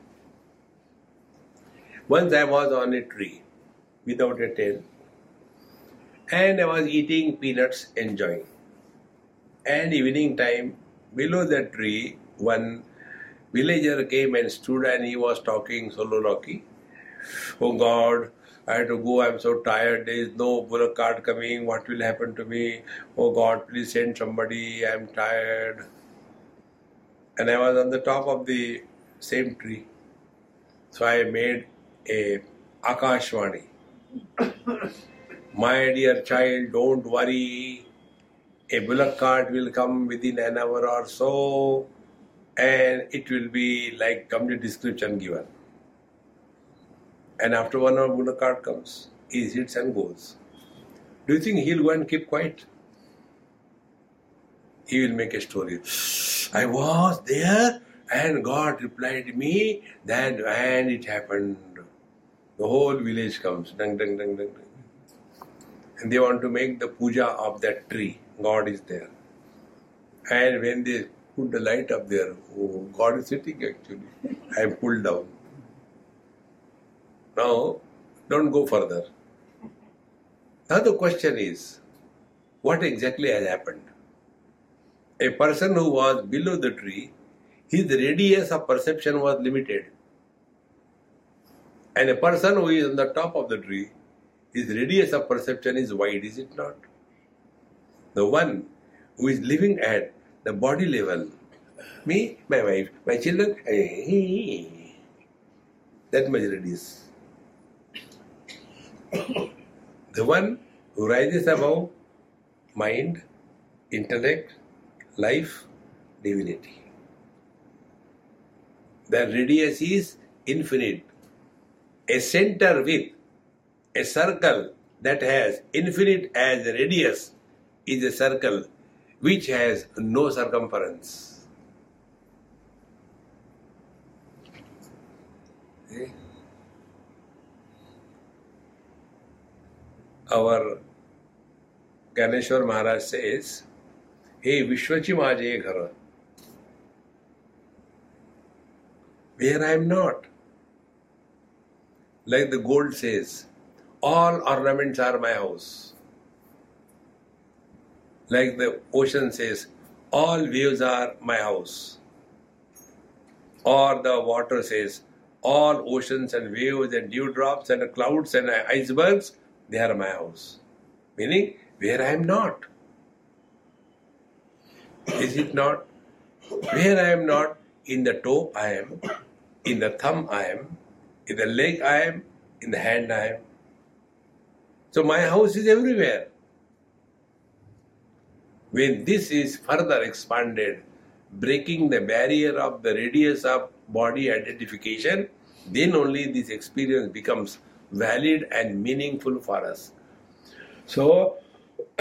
Once I was on a tree without a tail and I was eating peanuts, enjoying. And evening time, below the tree, one villager came and stood and he was talking soliloquy. Oh God, I had to go, I'm so tired, there is no bullock cart coming, what will happen to me? Oh God, please send somebody, I'm tired. And I was on the top of the same tree. So I made a Akashvani. My dear child, don't worry. A bullock cart will come within an hour or so, and it will be like complete description given. And after one hour, bullock cart comes. He sits and goes. Do you think he'll go and keep quiet? He will make a story. I was there, and God replied me that, and it happened. The whole village comes. Dang, dang, dang, dang. And they want to make the puja of that tree. God is there. And when they put the light up there, oh, God is sitting actually. I am pulled down. Now, don't go further. Now the question is, what exactly has happened? A person who was below the tree, his radius of perception was limited. And a person who is on the top of the tree, his radius of perception is wide, is it not? The one who is living at the body level, me, my wife, my children, eh, that much radius. the one who rises above mind, intellect, life, divinity. The radius is infinite. A center with a circle that has infinite as radius is a circle which has no circumference. Our Gyaneshwar Maharaj says, Hey Vishwachi Majegara, where I am not. Like the gold says, all ornaments are my house. Like the ocean says, all waves are my house. Or the water says, all oceans and waves and dewdrops and clouds and icebergs, they are my house. Meaning, where I am not. Is it not? Where I am not, in the toe I am, in the thumb I am, in the leg I am, in the hand I am. So my house is everywhere. When this is further expanded, breaking the barrier of the radius of body identification, then only this experience becomes valid and meaningful for us. So,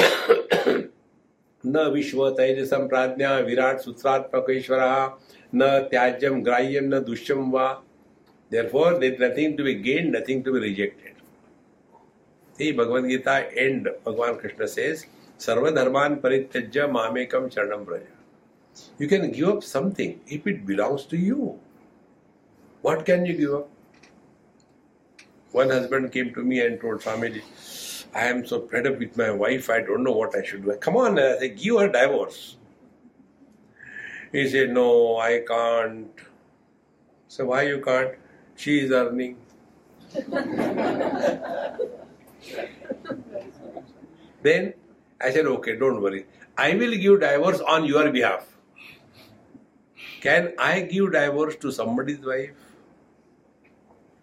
न विश्व तैजसम प्राज्ञा विराट सूत्रात्मक ईश्वर न त्याज्यम ग्राह्यम न दुष्यम वा Therefore, there is nothing to be gained, nothing to be rejected. थी Bhagavad Gita and भगवान कृष्ण से सर्वधर्मान परित्यज्य मामेकम चरणम Braj you can give up something if it belongs to you what can you give up one husband came to me and told family I am so fed up with my wife I don't know what I should do come on I give her divorce he said no I can't so why you can't she is earning then I said, okay, don't worry. I will give divorce on your behalf. Can I give divorce to somebody's wife?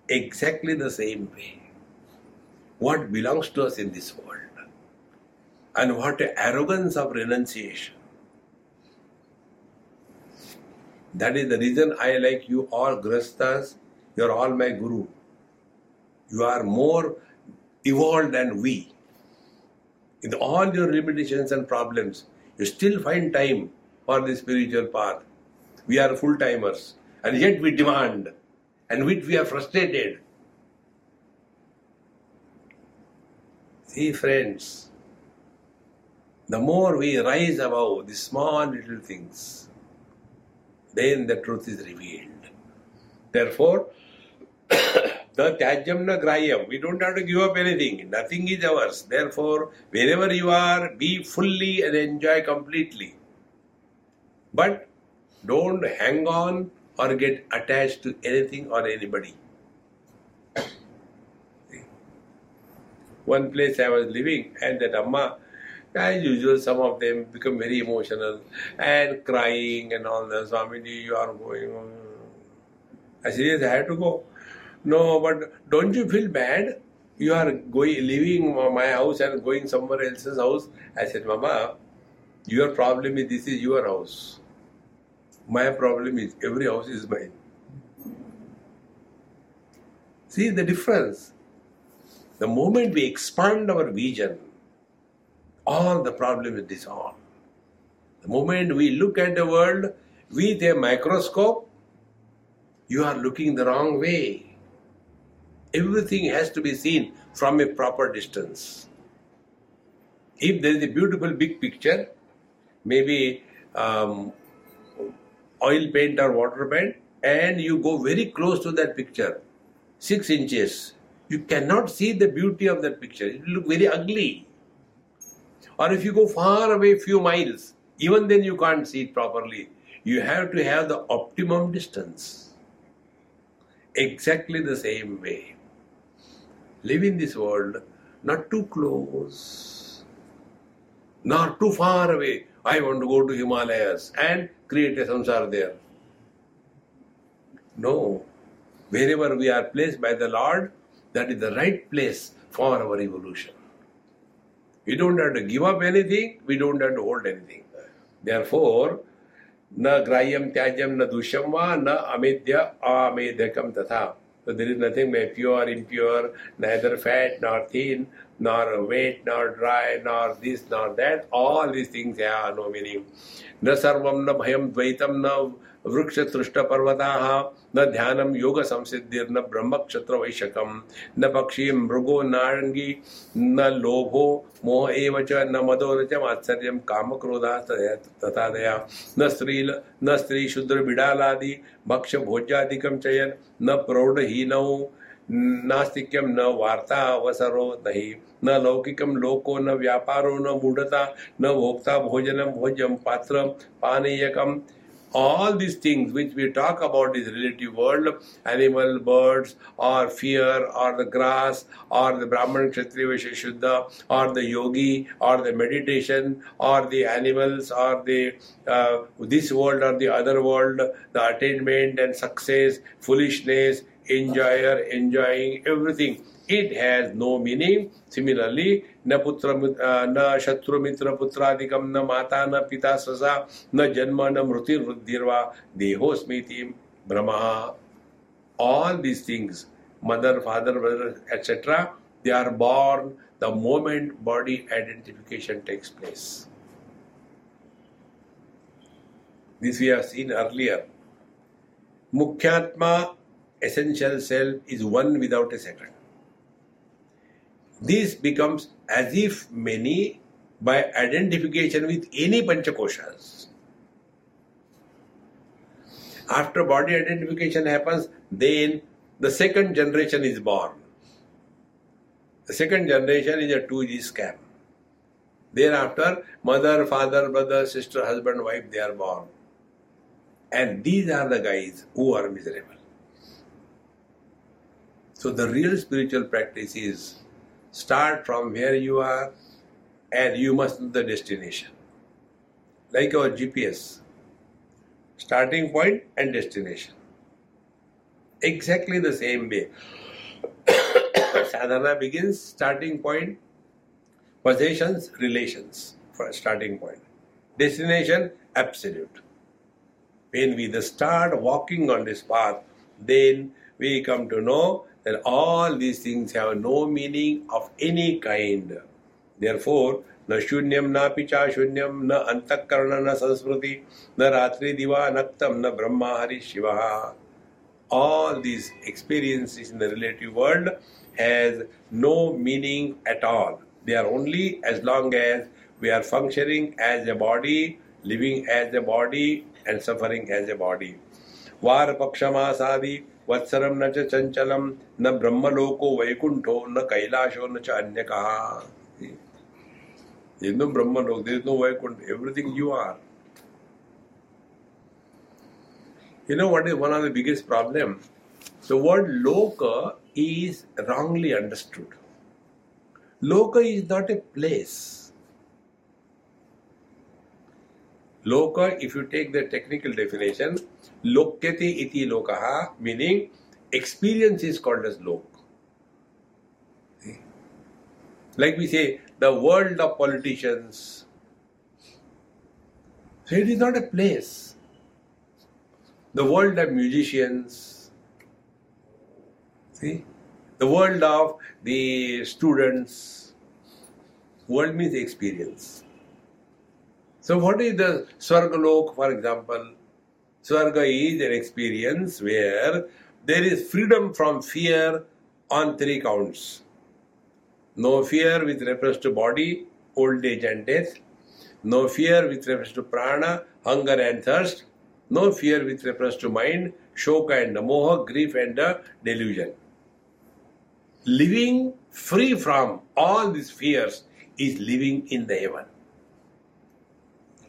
Exactly the same way. What belongs to us in this world? And what arrogance of renunciation. That is the reason I like you all Grastas you are all my Guru. You are more evolved than we. In all your limitations and problems, you still find time for the spiritual path. We are full timers, and yet we demand, and which we are frustrated. See, friends, the more we rise above the small little things, then the truth is revealed. Therefore, the tyajyam na grayam. We don't have to give up anything. Nothing is ours. Therefore, wherever you are, be fully and enjoy completely. But don't hang on or get attached to anything or anybody. One place I was living, and that Amma, as usual, some of them become very emotional and crying and all that. Swamiji, you are going. I said, yes, I have to go. No, but don't you feel bad? You are going, leaving my house and going somewhere else's house. I said, Mama, your problem is this is your house. My problem is every house is mine. See the difference. The moment we expand our vision, all the problem is dissolved. The moment we look at the world with a microscope, you are looking the wrong way. Everything has to be seen from a proper distance. If there is a beautiful big picture, maybe um, oil paint or water paint, and you go very close to that picture, six inches, you cannot see the beauty of that picture. It will look very ugly. Or if you go far away, few miles, even then you can't see it properly. You have to have the optimum distance. Exactly the same way live in this world not too close, nor too far away. I want to go to Himalayas and create a samsara there. No. Wherever we are placed by the Lord, that is the right place for our evolution. We don't have to give up anything, we don't have to hold anything. Therefore, न ग्राह्यम त्याज्यम न दूषम व न अमेद्य अमेध्यकम तथा So there is nothing pure, or impure, neither fat nor thin, nor wet nor dry, nor this nor that. All these things have no meaning. न सर्वम न भयम द्वैतम न वृक्ष तृष्ट पर्वता न ध्यानम योग संसिद्धिर न पक्षी मृगो नारंगी न लोभो मोह एव च न मदो न च मात्सर्य काम क्रोधा तथा दया न स्त्री न स्त्री शुद्र बिडालादि भक्ष भोज्यादिकम चयन न प्रौढ़हीनौ नास्तिक न वार्ता अवसरो नहीं न लौकिक लोको न व्यापारो न मूढ़ता, न भोक्ता भोजनम भोजम पात्र पानीयकम। All these things which we talk about this relative world animal birds और फियर और द ग्रास और द ब्राह्मण क्षत्रिय विषय शुद्ध और द योगी और द मेडिटेशन और द एनिमल्स और दिस वर्ल्ड और the other world the attainment and success foolishness enjoyer enjoying everything it has no meaning. Similarly, न पुत्र न शत्रु मित्र पुत्रादिकम न माता न पिता ससा न जन्म न मृत्यु देहो स्मृति Brahma all these things mother father brother etc they are born the moment body identification takes place this we have seen earlier mukhyatma essential self is one without a second this becomes as if many by identification with any panchakoshas. After body identification happens, then the second generation is born. The second generation is a 2G scam. Thereafter, mother, father, brother, sister, husband, wife, they are born. And these are the guys who are miserable. So the real spiritual practice is Start from where you are and you must know the destination. Like our GPS, starting point and destination. Exactly the same way. Sadhana begins starting point, possessions, relations for starting point. Destination, absolute. When we start walking on this path, then we come to know that all these things have no meaning of any kind. Therefore, न शून्यम न पिचा शून्यम न अंतकरण न संस्मृति न रात्रि दिवा नक्तम न Brahma Hari Shiv all these experiences in the relative world has no meaning at all they are only as long as we are functioning as a body living as a body and suffering has a body. Var pakshamasadi वत्सरम न चंचलम न ब्रह्म लोको वैकुंठो न कैलाशो, न अन्य कहा in Brahmaloka no Vaikuntha everything you are you know one of the biggest problem the word loka is wrongly understood loka is not a place Loka, if you take the technical definition, lokyate iti lokaha, meaning experience is called as lok. Like we say, the world of politicians. So it is not a place. The world of musicians. See? The world of the students. World means experience. So what is the Swargalok, for example? Swarga is an experience where there is freedom from fear on three counts. No fear with reference to body, old age and death. No fear with reference to prana, hunger and thirst. No fear with reference to mind, shoka and moha, grief and uh, delusion. Living free from all these fears is living in the heaven.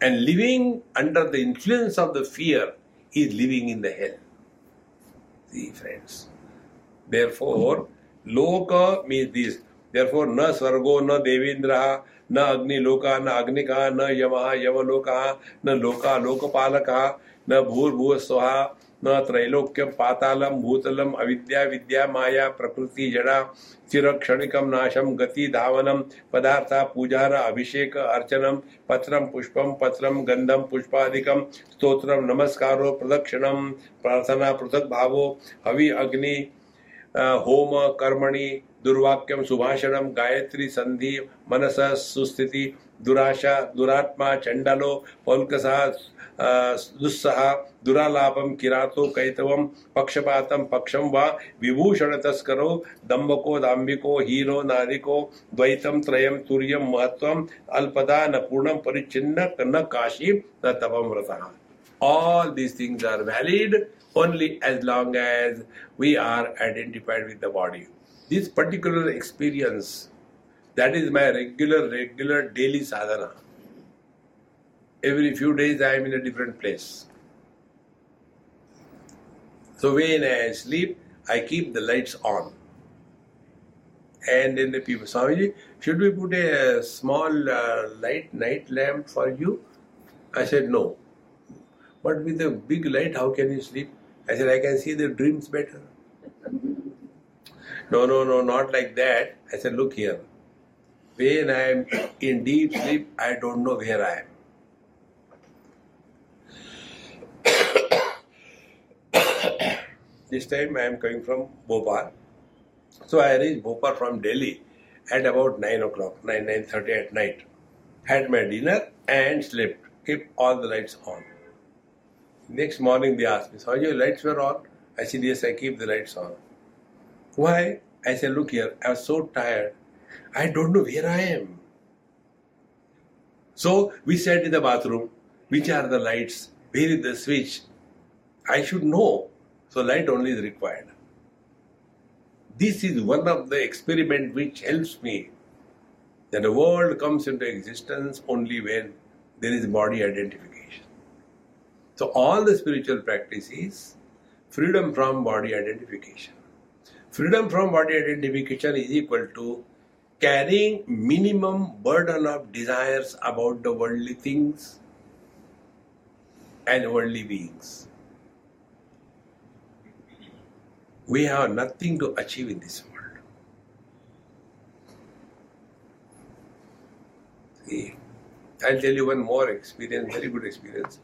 And living under the influence of the fear is living in the hell. See, friends. Therefore, loka means this. Therefore, न स्वर्गो न देवेंद्र न अग्निलोका न अग्निका न यम यमलोका न लोका लोकपालक न भूर्भुव स्वा न त्रैलोक्यम पातालम भूतलम अविद्या, विद्या, माया, प्रकृति, जड़ा चिर क्षणिकम नाशम गति धावनम पदार्थ, पूजार, अभिषेक अर्चनम पत्रम पुष्पम पत्रम गंधम पुष्पादिकम स्तोत्रम नमस्कारो प्रदक्षिणम प्रार्थना पृथक भावो हवि, अग्नि होम, कर्मणि दुर्वाक्यम सुभाषणम गायत्री, संधि, मनस, सुस्थिति दुराशा, दुरात्मा चंडलो पौलकसा दुस्सह दुरालाभम किरातो कैतवम पक्षपातम पक्षम विभूषण तस्करो दम्बको दाम्बिको हीरो, नारिको द्वैतम त्रयम तुर्यम महत्वम अल्पदा, न पूर्णम परिचिन्न न काशी, न तपम व्रतः all these things are valid only as long as we are identified with the body. This particular experience that is my regular regular daily sadhana every few days I am in a different place. So when I sleep, I keep the lights on. And then the people, Swamiji, should we put a small uh, light night lamp for you? I said, no. But with a big light, how can you sleep? I said, I can see the dreams better. no, no, no, not like that. I said, look here. When I am in deep sleep, I don't know where I am. This time I am coming from Bhopal. So I reached Bhopal from Delhi at about 9 o'clock, 9, 9.30 at night. Had my dinner and slept. Kept all the lights on. Next morning they asked me, so your lights were on? I said, yes, I keep the lights on. Why? I said, look here, I was so tired. I don't know where I am. So we sat in the bathroom. Which are the lights? Where is the switch? I should know. So light only is required. This is one of the experiment which helps me that the world comes into existence only when there is body identification. So all the spiritual practice is freedom from body identification. Freedom from body identification is equal to carrying minimum burden of desires about the worldly things and worldly beings. we have nothing to achieve in this world. See, I'll tell you one more experience, very good experience.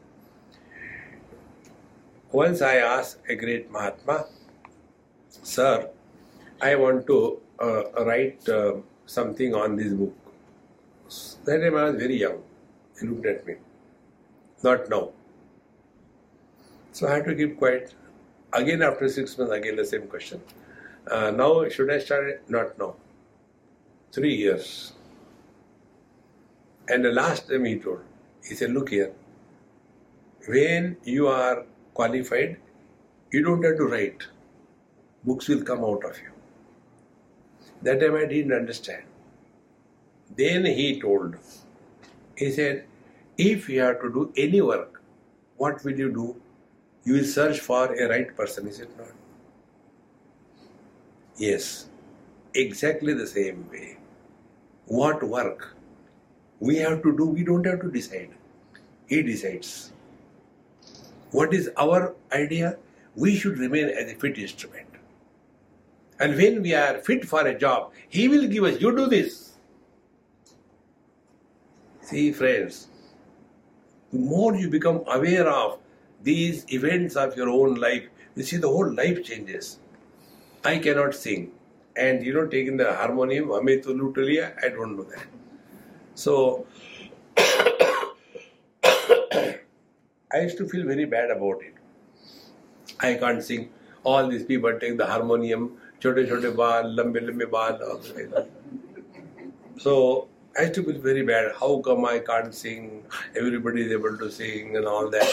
Once I asked a great Mahatma, Sir, I want to uh, write uh, something on this book. That time I was very young. He looked at me. Not now. So I had to keep quiet. Again, after six months, again the same question. Uh, now, should I start it? Not now. Three years. And the last time he told, he said, Look here, when you are qualified, you don't have to write. Books will come out of you. That time I didn't understand. Then he told, he said, if you have to do any work, what will you do? You will search for a right person, is it not? Yes, exactly the same way. What work we have to do, we don't have to decide. He decides. What is our idea? We should remain as a fit instrument. And when we are fit for a job, He will give us, you do this. See, friends, the more you become aware of these events of your own life, you see the whole life changes. I cannot sing. And you know, taking the harmonium, Ame Tulutulia, I don't know that. So, I used to feel very bad about it. I can't sing. All these people take the harmonium, lambe lambe baal, all like that. So I used to feel very bad. How come I can't sing? Everybody is able to sing and all that.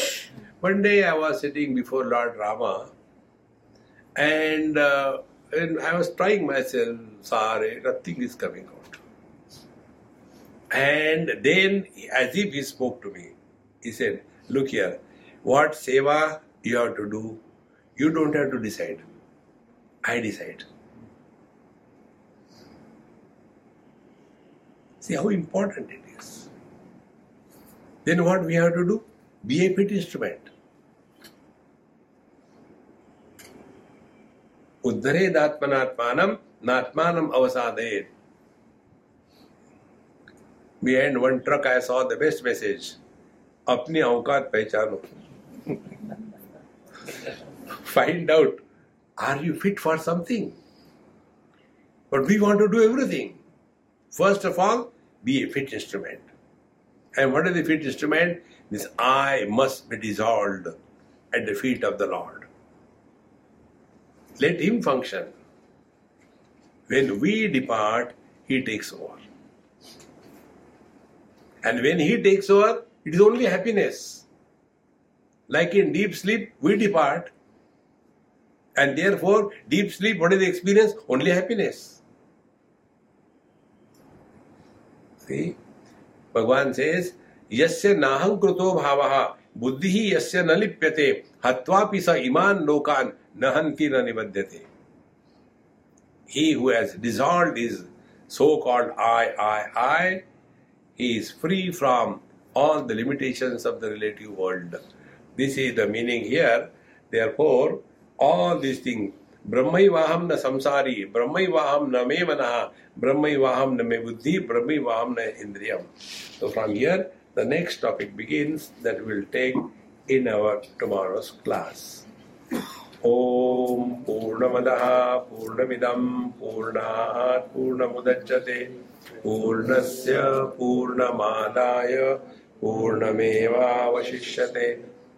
One day I was sitting before Lord Rama and, uh, I was trying myself, sorry, nothing is coming out. And then, as if he spoke to me, he said, Look here, what seva you have to do, you don't have to decide. I decide. See how important it is. Then what we have to do? Be a fit instrument. उद्धरे दात्मनात्मान नात्मान अवसादेत behind one truck I saw the best message अपनी औकात पहचानो find out are you fit for something? But we want to do everything. First of all be a fit instrument. And what is the fit instrument? This i must be dissolved at the feet of the lord. Let him function. When we depart he takes over. And when he takes over it is only happiness. Like in deep sleep, we depart. And therefore, deep sleep, what is the experience? Only happiness. See? Bhagavan says, Yasya naham kruto bhavaha buddhi yasya न लिप्यते हत्वापि स iman lokan nahanti न निबध्यते He who has dissolved his so-called I, I, I, he is free from all the limitations of the relative world. This is the meaning here. Therefore, all this thing ब्रह्म वाहम न संसारी ब्रह्म वाहम न मे मना ब्रह्म वाहम न मे बुद्धि ब्रह्म वाहम न इंद्रियम तो from here the next topic begins that will take in our tomorrow's class ओम पूर्णमद पूर्णमिदम पूर्णा पूर्ण मुदच्यते पूर्णस्य पूर्णमादाय पूर्णमेवावशिष्यते